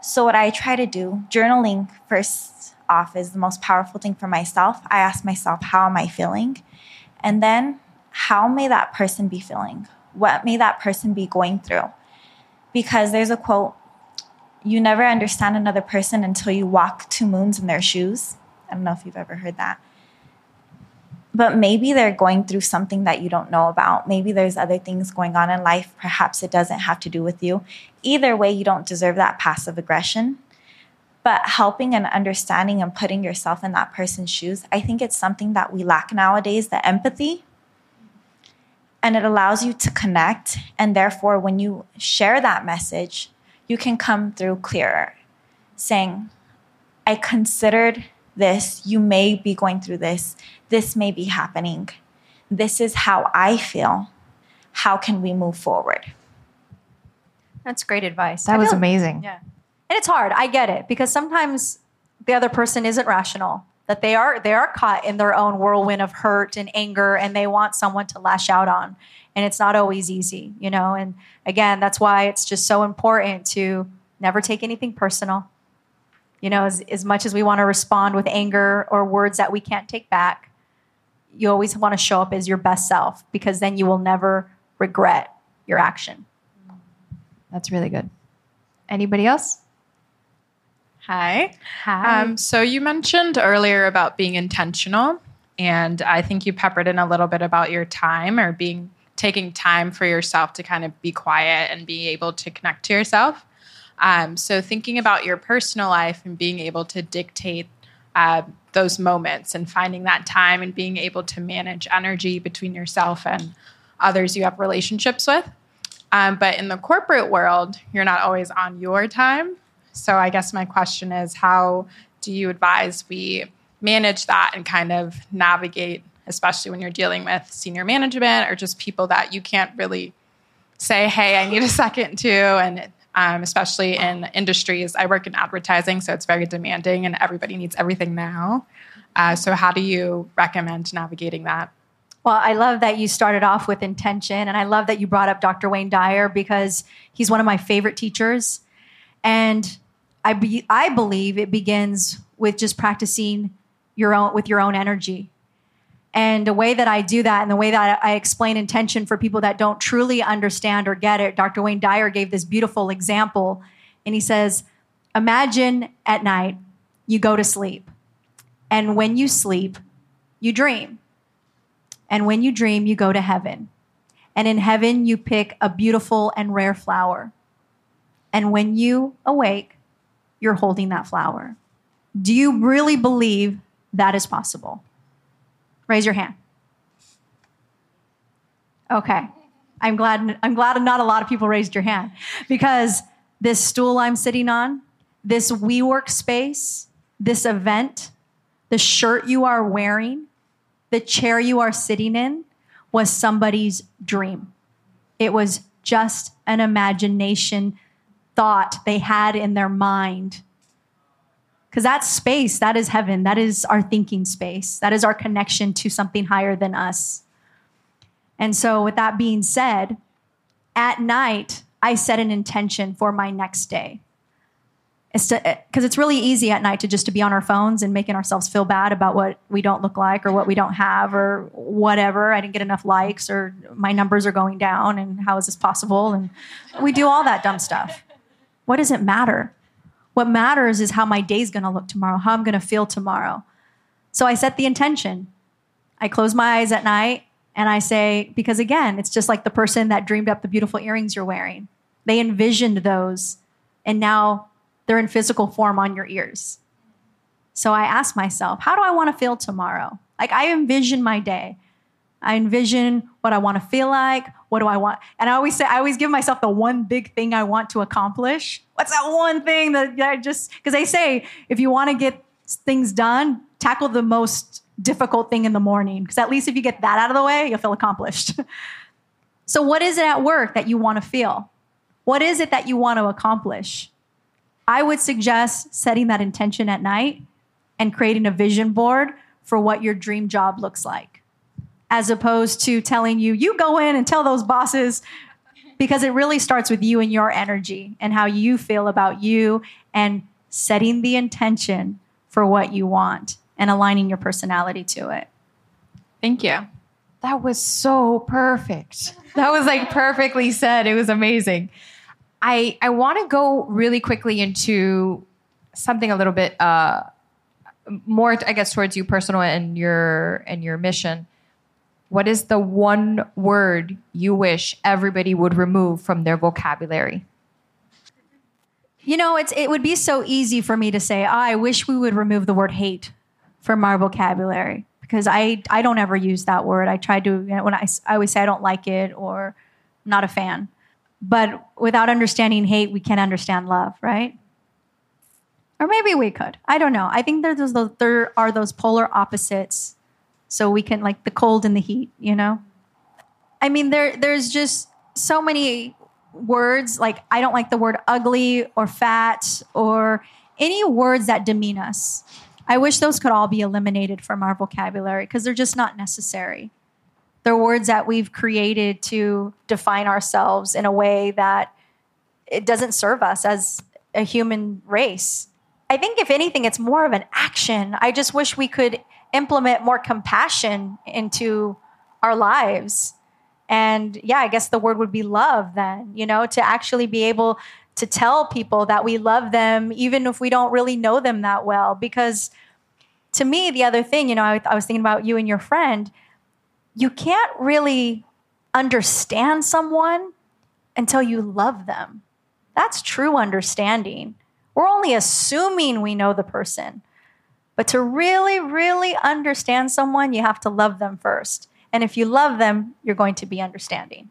So, what I try to do, journaling first off is the most powerful thing for myself. I ask myself, how am I feeling? And then, how may that person be feeling? What may that person be going through? Because there's a quote you never understand another person until you walk two moons in their shoes. I don't know if you've ever heard that but maybe they're going through something that you don't know about. Maybe there's other things going on in life. Perhaps it doesn't have to do with you. Either way, you don't deserve that passive aggression. But helping and understanding and putting yourself in that person's shoes, I think it's something that we lack nowadays the empathy. And it allows you to connect. And therefore, when you share that message, you can come through clearer, saying, I considered this. You may be going through this. This may be happening. This is how I feel. How can we move forward? That's great advice. That I was feel- amazing. Yeah. And it's hard. I get it because sometimes the other person isn't rational. That they are they are caught in their own whirlwind of hurt and anger and they want someone to lash out on. And it's not always easy, you know? And again, that's why it's just so important to never take anything personal. You know, as, as much as we want to respond with anger or words that we can't take back, you always want to show up as your best self because then you will never regret your action. That's really good. Anybody else? Hi. Hi. Um, so you mentioned earlier about being intentional, and I think you peppered in a little bit about your time or being taking time for yourself to kind of be quiet and be able to connect to yourself. Um, so thinking about your personal life and being able to dictate uh, those moments and finding that time and being able to manage energy between yourself and others you have relationships with. Um, but in the corporate world, you're not always on your time. So I guess my question is how do you advise we manage that and kind of navigate, especially when you're dealing with senior management or just people that you can't really say, hey, I need a second to. And um, especially in industries, I work in advertising, so it's very demanding and everybody needs everything now. Uh, so, how do you recommend navigating that? Well, I love that you started off with intention, and I love that you brought up Dr. Wayne Dyer because he's one of my favorite teachers. And I, be, I believe it begins with just practicing your own with your own energy. And the way that I do that, and the way that I explain intention for people that don't truly understand or get it, Dr. Wayne Dyer gave this beautiful example, and he says, "Imagine at night you go to sleep, and when you sleep, you dream." And when you dream, you go to heaven. And in heaven, you pick a beautiful and rare flower. And when you awake, you're holding that flower. Do you really believe that is possible? Raise your hand. Okay. I'm glad I'm glad not a lot of people raised your hand because this stool I'm sitting on, this WeWork space, this event, the shirt you are wearing, the chair you are sitting in was somebody's dream. It was just an imagination thought they had in their mind. Because that space, that is heaven. That is our thinking space. That is our connection to something higher than us. And so, with that being said, at night, I set an intention for my next day. because eh, it's really easy at night to just to be on our phones and making ourselves feel bad about what we don't look like or what we don't have or whatever i didn't get enough likes or my numbers are going down and how is this possible and we do all that dumb stuff what does it matter what matters is how my day's going to look tomorrow how i'm going to feel tomorrow so i set the intention i close my eyes at night and i say because again it's just like the person that dreamed up the beautiful earrings you're wearing they envisioned those and now they're in physical form on your ears. So I ask myself, how do I want to feel tomorrow? Like I envision my day. I envision what I want to feel like. What do I want? And I always say, I always give myself the one big thing I want to accomplish. What's that one thing that I just, because they say if you want to get things done, tackle the most difficult thing in the morning. Because at least if you get that out of the way, you'll feel accomplished. so, what is it at work that you want to feel? What is it that you want to accomplish? I would suggest setting that intention at night and creating a vision board for what your dream job looks like, as opposed to telling you, you go in and tell those bosses, because it really starts with you and your energy and how you feel about you and setting the intention for what you want and aligning your personality to it. Thank you. That was so perfect. That was like perfectly said. It was amazing. I I want to go really quickly into something a little bit uh, more, I guess, towards you personal and your and your mission. What is the one word you wish everybody would remove from their vocabulary? You know, it's it would be so easy for me to say, oh, I wish we would remove the word hate from our vocabulary because I I don't ever use that word. I try to you know, when I I always say I don't like it or I'm not a fan. But without understanding hate, we can't understand love, right? Or maybe we could. I don't know. I think there's those, there are those polar opposites. So we can, like the cold and the heat, you know? I mean, there, there's just so many words. Like, I don't like the word ugly or fat or any words that demean us. I wish those could all be eliminated from our vocabulary because they're just not necessary. They're words that we've created to define ourselves in a way that it doesn't serve us as a human race. I think, if anything, it's more of an action. I just wish we could implement more compassion into our lives. And yeah, I guess the word would be love then, you know, to actually be able to tell people that we love them, even if we don't really know them that well. Because to me, the other thing, you know, I, I was thinking about you and your friend you can't really understand someone until you love them. That's true understanding. We're only assuming we know the person. But to really, really understand someone, you have to love them first. And if you love them, you're going to be understanding.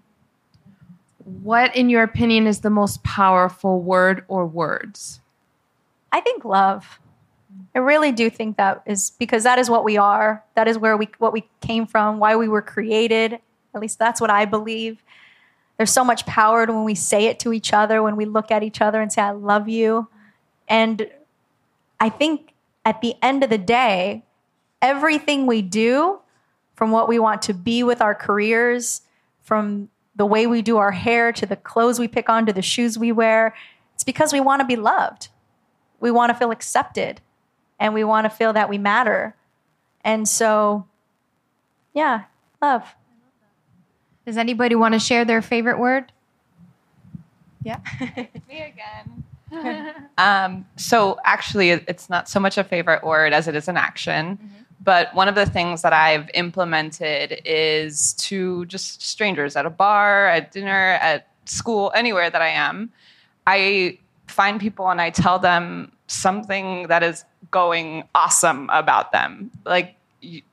What, in your opinion, is the most powerful word or words? I think love. I really do think that is because that is what we are. That is where we what we came from, why we were created. At least that's what I believe. There's so much power when we say it to each other, when we look at each other and say, I love you. And I think at the end of the day, everything we do, from what we want to be with our careers, from the way we do our hair to the clothes we pick on to the shoes we wear, it's because we want to be loved. We want to feel accepted and we want to feel that we matter. And so, yeah, love. Does anybody want to share their favorite word? Yeah. Me again. um, so, actually, it's not so much a favorite word as it is an action. Mm-hmm. But one of the things that I've implemented is to just strangers at a bar, at dinner, at school, anywhere that I am, I find people and I tell them something that is going awesome about them. Like,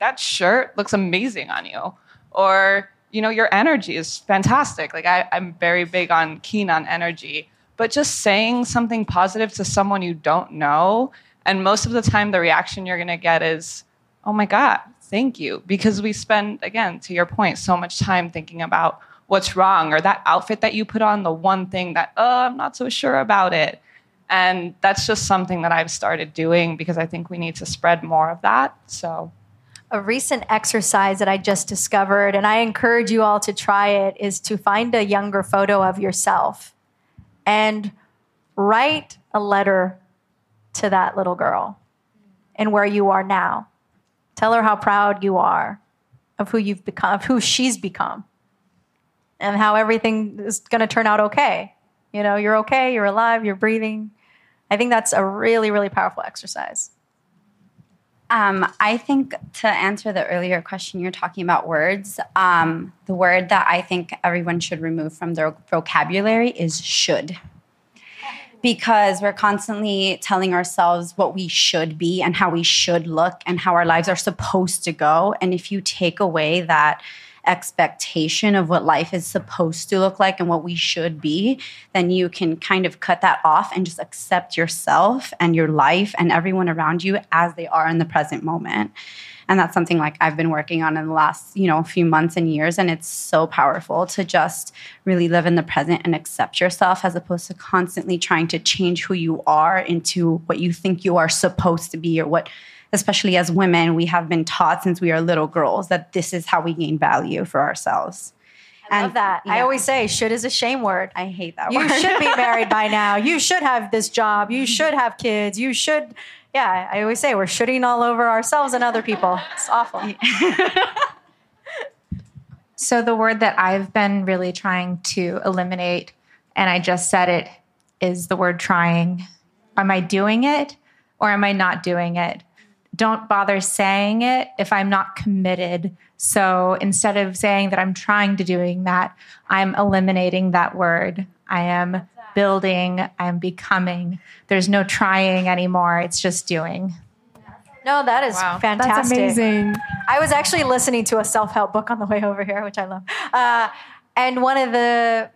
that shirt looks amazing on you. Or, you know, your energy is fantastic. Like, I, I'm very big on keen on energy. But just saying something positive to someone you don't know, and most of the time the reaction you're going to get is, oh my God, thank you. Because we spend, again, to your point, so much time thinking about what's wrong or that outfit that you put on, the one thing that, oh, I'm not so sure about it. And that's just something that I've started doing because I think we need to spread more of that. So, a recent exercise that I just discovered, and I encourage you all to try it, is to find a younger photo of yourself and write a letter to that little girl and where you are now. Tell her how proud you are of who you've become, of who she's become, and how everything is going to turn out okay. You know, you're okay, you're alive, you're breathing. I think that's a really, really powerful exercise. Um, I think to answer the earlier question, you're talking about words. Um, the word that I think everyone should remove from their vocabulary is should. Because we're constantly telling ourselves what we should be and how we should look and how our lives are supposed to go. And if you take away that expectation of what life is supposed to look like and what we should be, then you can kind of cut that off and just accept yourself and your life and everyone around you as they are in the present moment. And that's something like I've been working on in the last, you know, few months and years. And it's so powerful to just really live in the present and accept yourself as opposed to constantly trying to change who you are into what you think you are supposed to be or what especially as women, we have been taught since we are little girls that this is how we gain value for ourselves. I love that. I always say should is a shame word. I hate that you word. You should be married by now. You should have this job. You should have kids. You should. Yeah, I always say we're shooting all over ourselves and other people. It's awful. So, the word that I've been really trying to eliminate, and I just said it, is the word trying. Am I doing it or am I not doing it? Don't bother saying it if I'm not committed. So, instead of saying that I'm trying to doing that, I'm eliminating that word. I am building, I'm becoming. There's no trying anymore. It's just doing. No, that is Wow. fantastic. That's amazing. I was actually listening to a self help book on the way over here, which I love. Uh, and one of the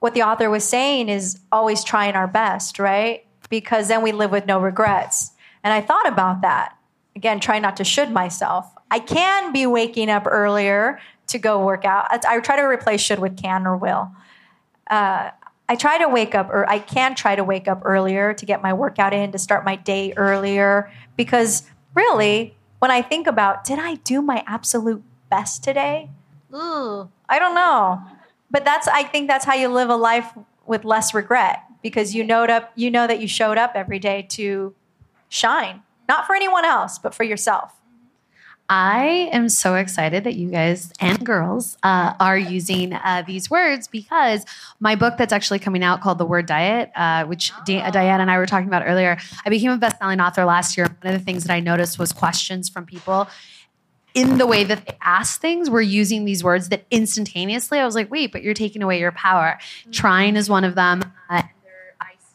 what the author was saying is always trying our best, right? Because then we live with no regrets. And I thought about that. Again, try not to should myself. I can be waking up earlier to go work out. I, I try to replace should with can or will. Uh, I try to wake up, or I can try to wake up earlier to get my workout in, to start my day earlier. Because really, when I think about, did I do my absolute best today? Ooh, I don't know. But that's, I think that's how you live a life with less regret because you know, up, you know that you showed up every day to shine, not for anyone else, but for yourself. I am so excited that you guys and girls uh, are using uh, these words because my book that's actually coming out called The Word Diet, uh, which Di- Diane and I were talking about earlier, I became a best-selling author last year. One of the things that I noticed was questions from people in the way that they ask things, we're using these words that instantaneously, I was like, wait, but you're taking away your power. Trying is one of them. Uh,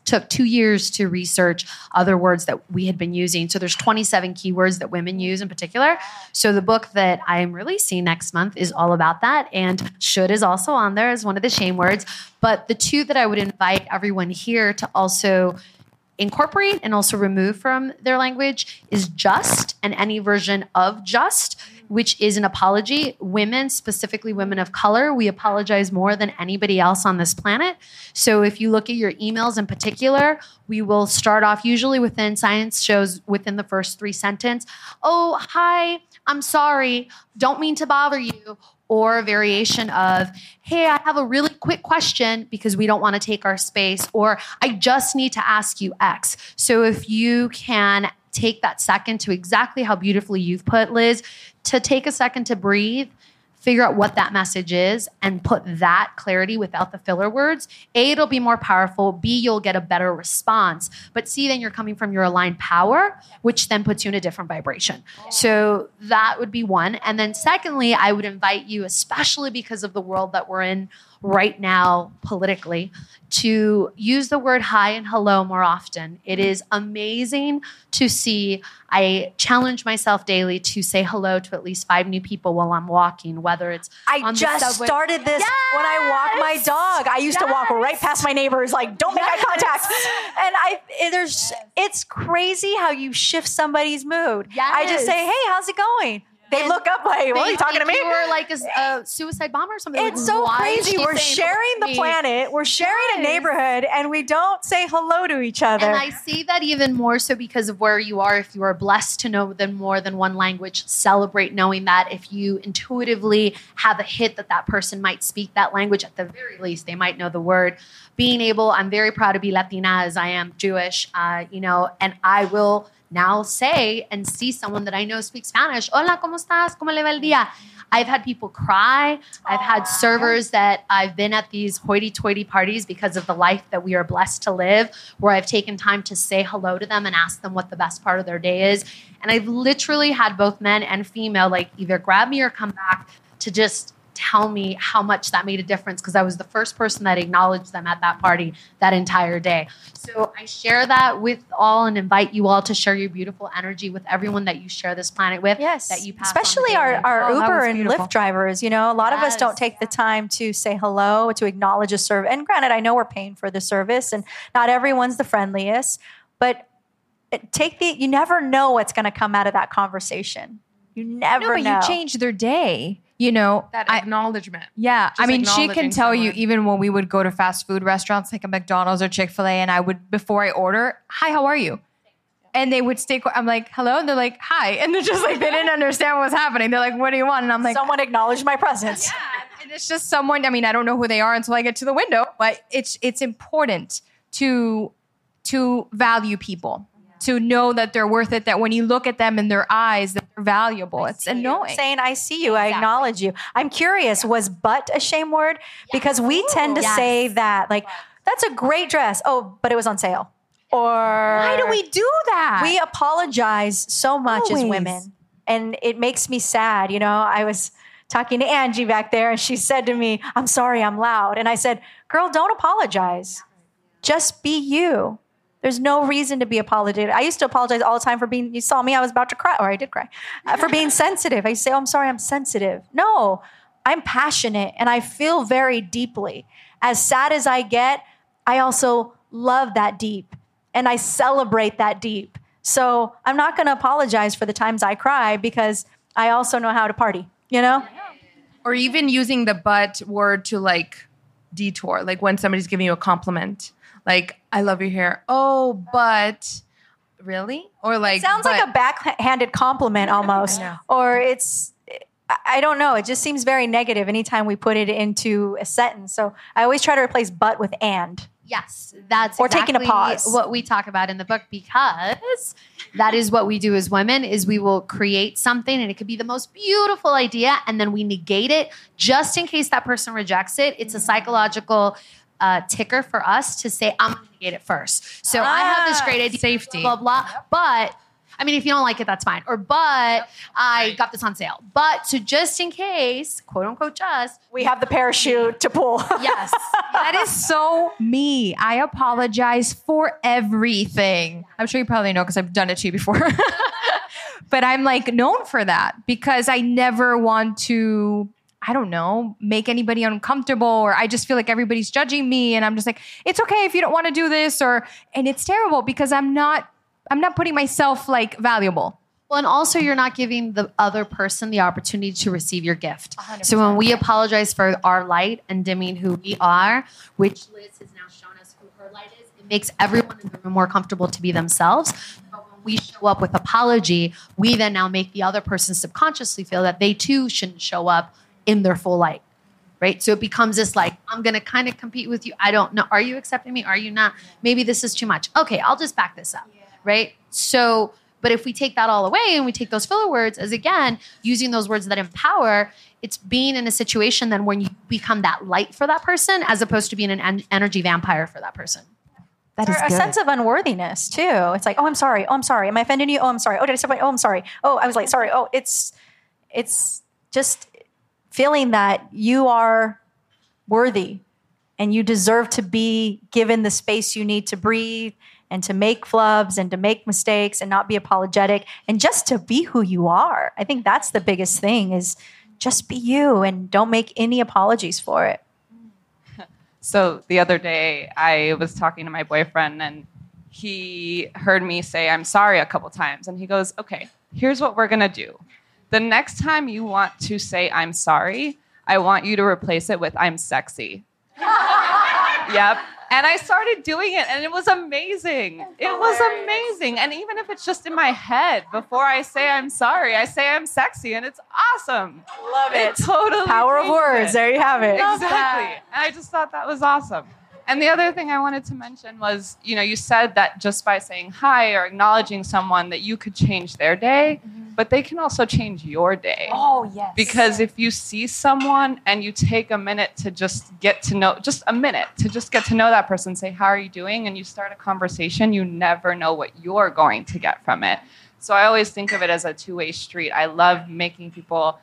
took two years to research other words that we had been using. So there's 27 keywords that women use in particular. So the book that I am releasing next month is all about that. And should is also on there as one of the shame words. But the two that I would invite everyone here to also incorporate and also remove from their language is just and any version of just which is an apology. Women specifically women of color we apologize more than anybody else on this planet. So if you look at your emails in particular we will start off usually within science shows within the first three sentence. Oh hi i'm sorry. Don't mean to bother you or a variation of, hey, I have a really quick question because we don't want to take our space, or I just need to ask you X. So if you can take that second to exactly how beautifully you've put, Liz, to take a second to breathe. Figure out what that message is and put that clarity without the filler words. A, it'll be more powerful. B, you'll get a better response. But C, then you're coming from your aligned power, which then puts you in a different vibration. So that would be one. And then secondly, I would invite you, especially because of the world that we're in right now politically, to use the word hi and hello more often. It is amazing to see. I challenge myself daily to say hello to at least five new people while I'm walking, whether it's I just started this when I walk my dog. I used to walk right past my neighbors, like don't make eye contact. And I there's it's crazy how you shift somebody's mood. I just say, hey, how's it going? They look up like, what are you talking to me? You were like a suicide bomber or something. It's Like, so crazy. We're sharing the me? planet. We're sharing a neighborhood, and we don't say hello to each other. And I see that even more so because of where you are. If you are blessed to know than more than one language, celebrate knowing that. If you intuitively have a hit that that person might speak that language, at the very least, they might know the word. Being able, I'm very proud to be Latina as I am Jewish, uh, you know, and I will now say and see someone that I know speaks Spanish. Hola, ¿cómo estás? ¿Cómo le va el día? I've had people cry. I've had servers that I've been at these hoity toity parties because of the life that we are blessed to live, where I've taken time to say hello to them and ask them what the best part of their day is. And I've literally had both men and female like either grab me or come back to just tell me how much that made a difference because I was the first person that acknowledged them at that party that entire day. So I share that with all and invite you all to share your beautiful energy with everyone that you share this planet with. Yes, that you pass on especially our, our Oh, Uber and. Lyft drivers. You know, a lot of us don't take the time to say hello, to acknowledge a service. And granted, I know we're paying for the service, and not everyone's the friendliest, but take the. You never know what's going to come out of that conversation. You never no, but know. you change their day. You know, that acknowledgement. Yeah, I mean, she can acknowledging tell you even when we would go to fast food restaurants like a McDonald's or Chick Fil A, and I would before I order, "Hi, how are you?" And they would stay. I'm like, "Hello," and they're like, "Hi," and they're just like they didn't understand what was happening. They're like, "What do you want?" And I'm like, "Someone acknowledged my presence." Yeah, and it's just someone. I mean, I don't know who they are until I get to the window, but it's it's important to to value people. To know that they're worth it, that when you look at them in their eyes, that valuable. It's annoying. saying I see you, I acknowledge you. I'm curious, was but a shame word? Because we tend to Yes. say that, like, that's a great dress. Oh, but it was on sale. Or Why do we do that? We apologize so much as women. And it makes me sad. You know, I was talking to Angie back there and she said to me, I'm sorry, I'm loud. And I said, Girl, don't apologize. Just be you. There's no reason to be apologetic. I used to apologize all the time for being, you saw me, I was about to cry, or I did cry, uh, for being sensitive. I say, oh, I'm sorry, I'm sensitive. No, I'm passionate and I feel very deeply. As sad as I get, I also love that deep and I celebrate that deep. So I'm not going to apologize for the times I cry because I also know how to party, you know? Or even using the but word to like detour, like when somebody's giving you a compliment, like I love your hair. Oh, but really? Or like sounds like a backhanded compliment almost know. or it's I- i don't know it just seems very negative anytime we put it into a sentence so i always try to replace but with and Yes, that's Or taking a pause. What we talk about in the book because that is what we do as women is we will create something and it could be the most beautiful idea and then we negate it just in case that person rejects it. It's a mm-hmm. psychological uh, ticker for us to say I'm going to negate it first. So I have this great idea, safety, blah blah. blah But I mean, if you don't like it, that's fine. Or but I got this on sale. But so just in case, quote unquote, just we have the parachute to pull. yes. That is so me. I apologize for everything. I'm sure you probably know because I've done it to you before. but I'm like known for that because I never want to, I don't know, make anybody uncomfortable or I just feel like everybody's judging me and I'm just like, it's okay if you don't want to do this or and it's terrible because I'm not I'm not putting myself like valuable. Well, and also you're not giving the other person the opportunity to receive your gift. So when we apologize for our light and dimming who we are, which Liz has now shown us who her light is, it makes everyone in the room more comfortable to be themselves. But when we show up with apology, we then now make the other person subconsciously feel that they too shouldn't show up in their full light. Right. So it becomes this like, I'm going to kind of compete with you. I don't know. Are you accepting me? Are you not? Maybe this is too much. Okay, I'll just back this up. Right. So, but if we take that all away and we take those filler words as again, using those words that empower, it's being in a situation then when you become that light for that person as opposed to being an en- energy vampire for that person. That is a sense of unworthiness too. It's like, oh, I'm sorry. Oh, I'm sorry. Am I offending you? Oh, I'm sorry. Oh, did I step? Oh, I'm sorry. Oh, I was like, sorry. Oh, it's it's just feeling that you are worthy and you deserve to be given the space you need to breathe and to make flubs and to make mistakes and not be apologetic and just to be who you are. I think that's the biggest thing is just be you and don't make any apologies for it. So the other day, I was talking to my boyfriend, and he heard me say, I'm sorry a couple times. And he goes, Okay, here's what we're going to do. The next time you want to say I'm sorry, I want you to replace it with I'm sexy. yep. And I started doing it and it was amazing. It was amazing. And even if it's just in my head, before I say I'm sorry, I say I'm sexy and it's awesome. Love it. totally. Power of words. it. There you have it. Exactly. And I just thought that was awesome. And the other thing I wanted to mention was, you know, you said that just by saying hi or acknowledging someone that you could change their day, mm-hmm. but they can also change your day. Oh, yes. Because if you see someone and you take a minute to just get to know, just a minute to just get to know that person, say, How are you doing? And you start a conversation, you never know what you're going to get from it. So I always think of it as a two way street. I love making people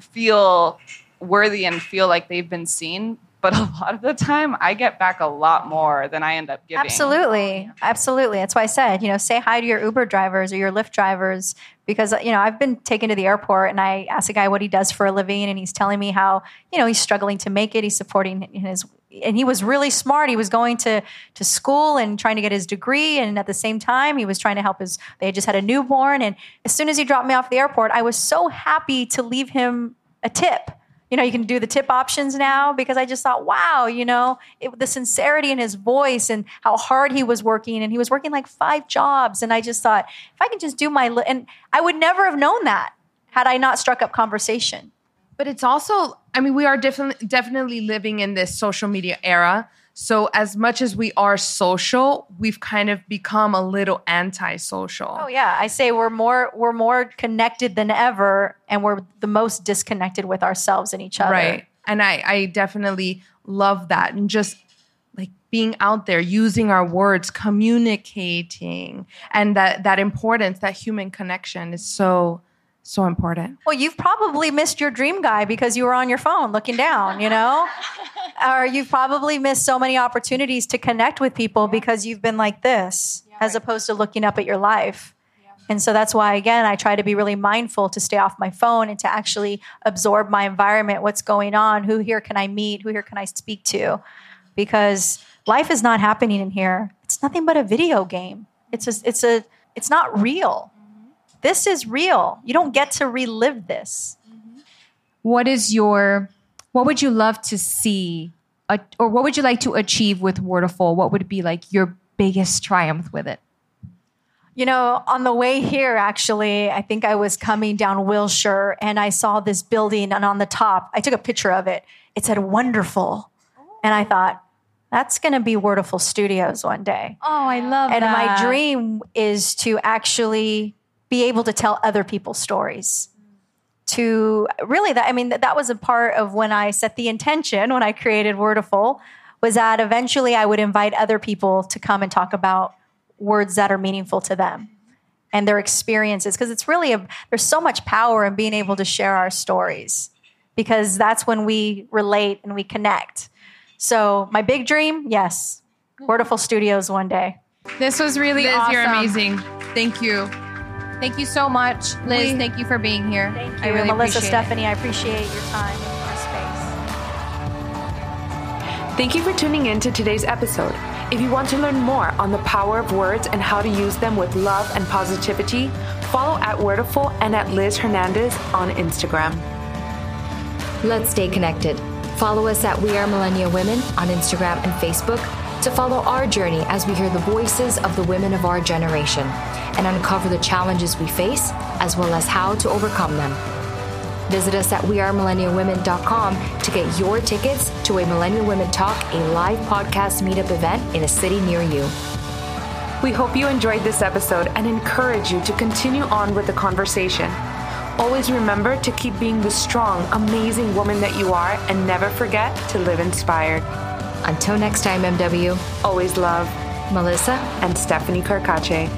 feel worthy and feel like they've been seen. But a lot of the time, I get back a lot more than I end up giving. Absolutely. Absolutely. That's why I said, you know, say hi to your Uber drivers or your Lyft drivers because, you know, I've been taken to the airport and I asked a guy what he does for a living and he's telling me how, you know, he's struggling to make it. He's supporting his, and he was really smart. He was going to, to school and trying to get his degree. And at the same time, he was trying to help his, they had just had a newborn. And as soon as he dropped me off the airport, I was so happy to leave him a tip you know, you can do the tip options now because I just thought, wow, you know, it, the sincerity in his voice and how hard he was working. And he was working like five jobs. And I just thought, if I can just do my, li-, and I would never have known that had I not struck up conversation. But it's also, I mean, we are definitely definitely living in this social media era. So as much as we are social, we've kind of become a little antisocial. Oh yeah, I say we're more we're more connected than ever, and we're the most disconnected with ourselves and each other. Right. And I, I definitely love that. And just like being out there, using our words, communicating, and that that importance, that human connection is so, so important. Well, you've probably missed your dream guy because you were on your phone looking down, you know? or you've probably missed so many opportunities to connect with people because you've been like this as opposed to looking up at your life. And so that's why, again, I try to be really mindful to stay off my phone and to actually absorb my environment, what's going on, who here can I meet, who here can I speak to, because life is not happening in here. It's nothing but a video game. It's a, it's a, it's not real. This is real. You don't get to relive this. What is your, what would you love to see, uh, or what would you like to achieve with Wordiful? What would be like your biggest triumph with it? You know, on the way here, actually, I think I was coming down Wilshire and I saw this building, and on the top, I took a picture of it. It said wonderful. And I thought, that's going to be Wordiful Studios one day. Oh, I love and that. And my dream is to actually be able to tell other people's stories. To really, that I mean, that, that was a part of when I set the intention when I created Wordiful, was that eventually I would invite other people to come and talk about words that are meaningful to them and their experiences because it's really a, there's so much power in being able to share our stories because that's when we relate and we connect. So my big dream, yes, Wordiful Studios one day. This was really Liz, awesome. you're amazing. Thank you. Thank you so much, Liz. We- thank you for being here. Thank I you, really Melissa, appreciate it. Stephanie. I appreciate your time and your space. Thank you for tuning in to today's episode. If you want to learn more on the power of words and how to use them with love and positivity, follow at Wordiful and at Liz Hernandez on Instagram. Let's stay connected. Follow us at We Are Millennial Women on Instagram and Facebook to follow our journey as we hear the voices of the women of our generation and uncover the challenges we face as well as how to overcome them. Visit us at wearemillennialwomen.com to get your tickets to a Millennial Women Talk, a live podcast meetup event in a city near you. We hope you enjoyed this episode and encourage you to continue on with the conversation. Always remember to keep being the strong, amazing woman that you are and never forget to live inspired. Until next time, MW, Always love Melissa, and Stephanie Carcache.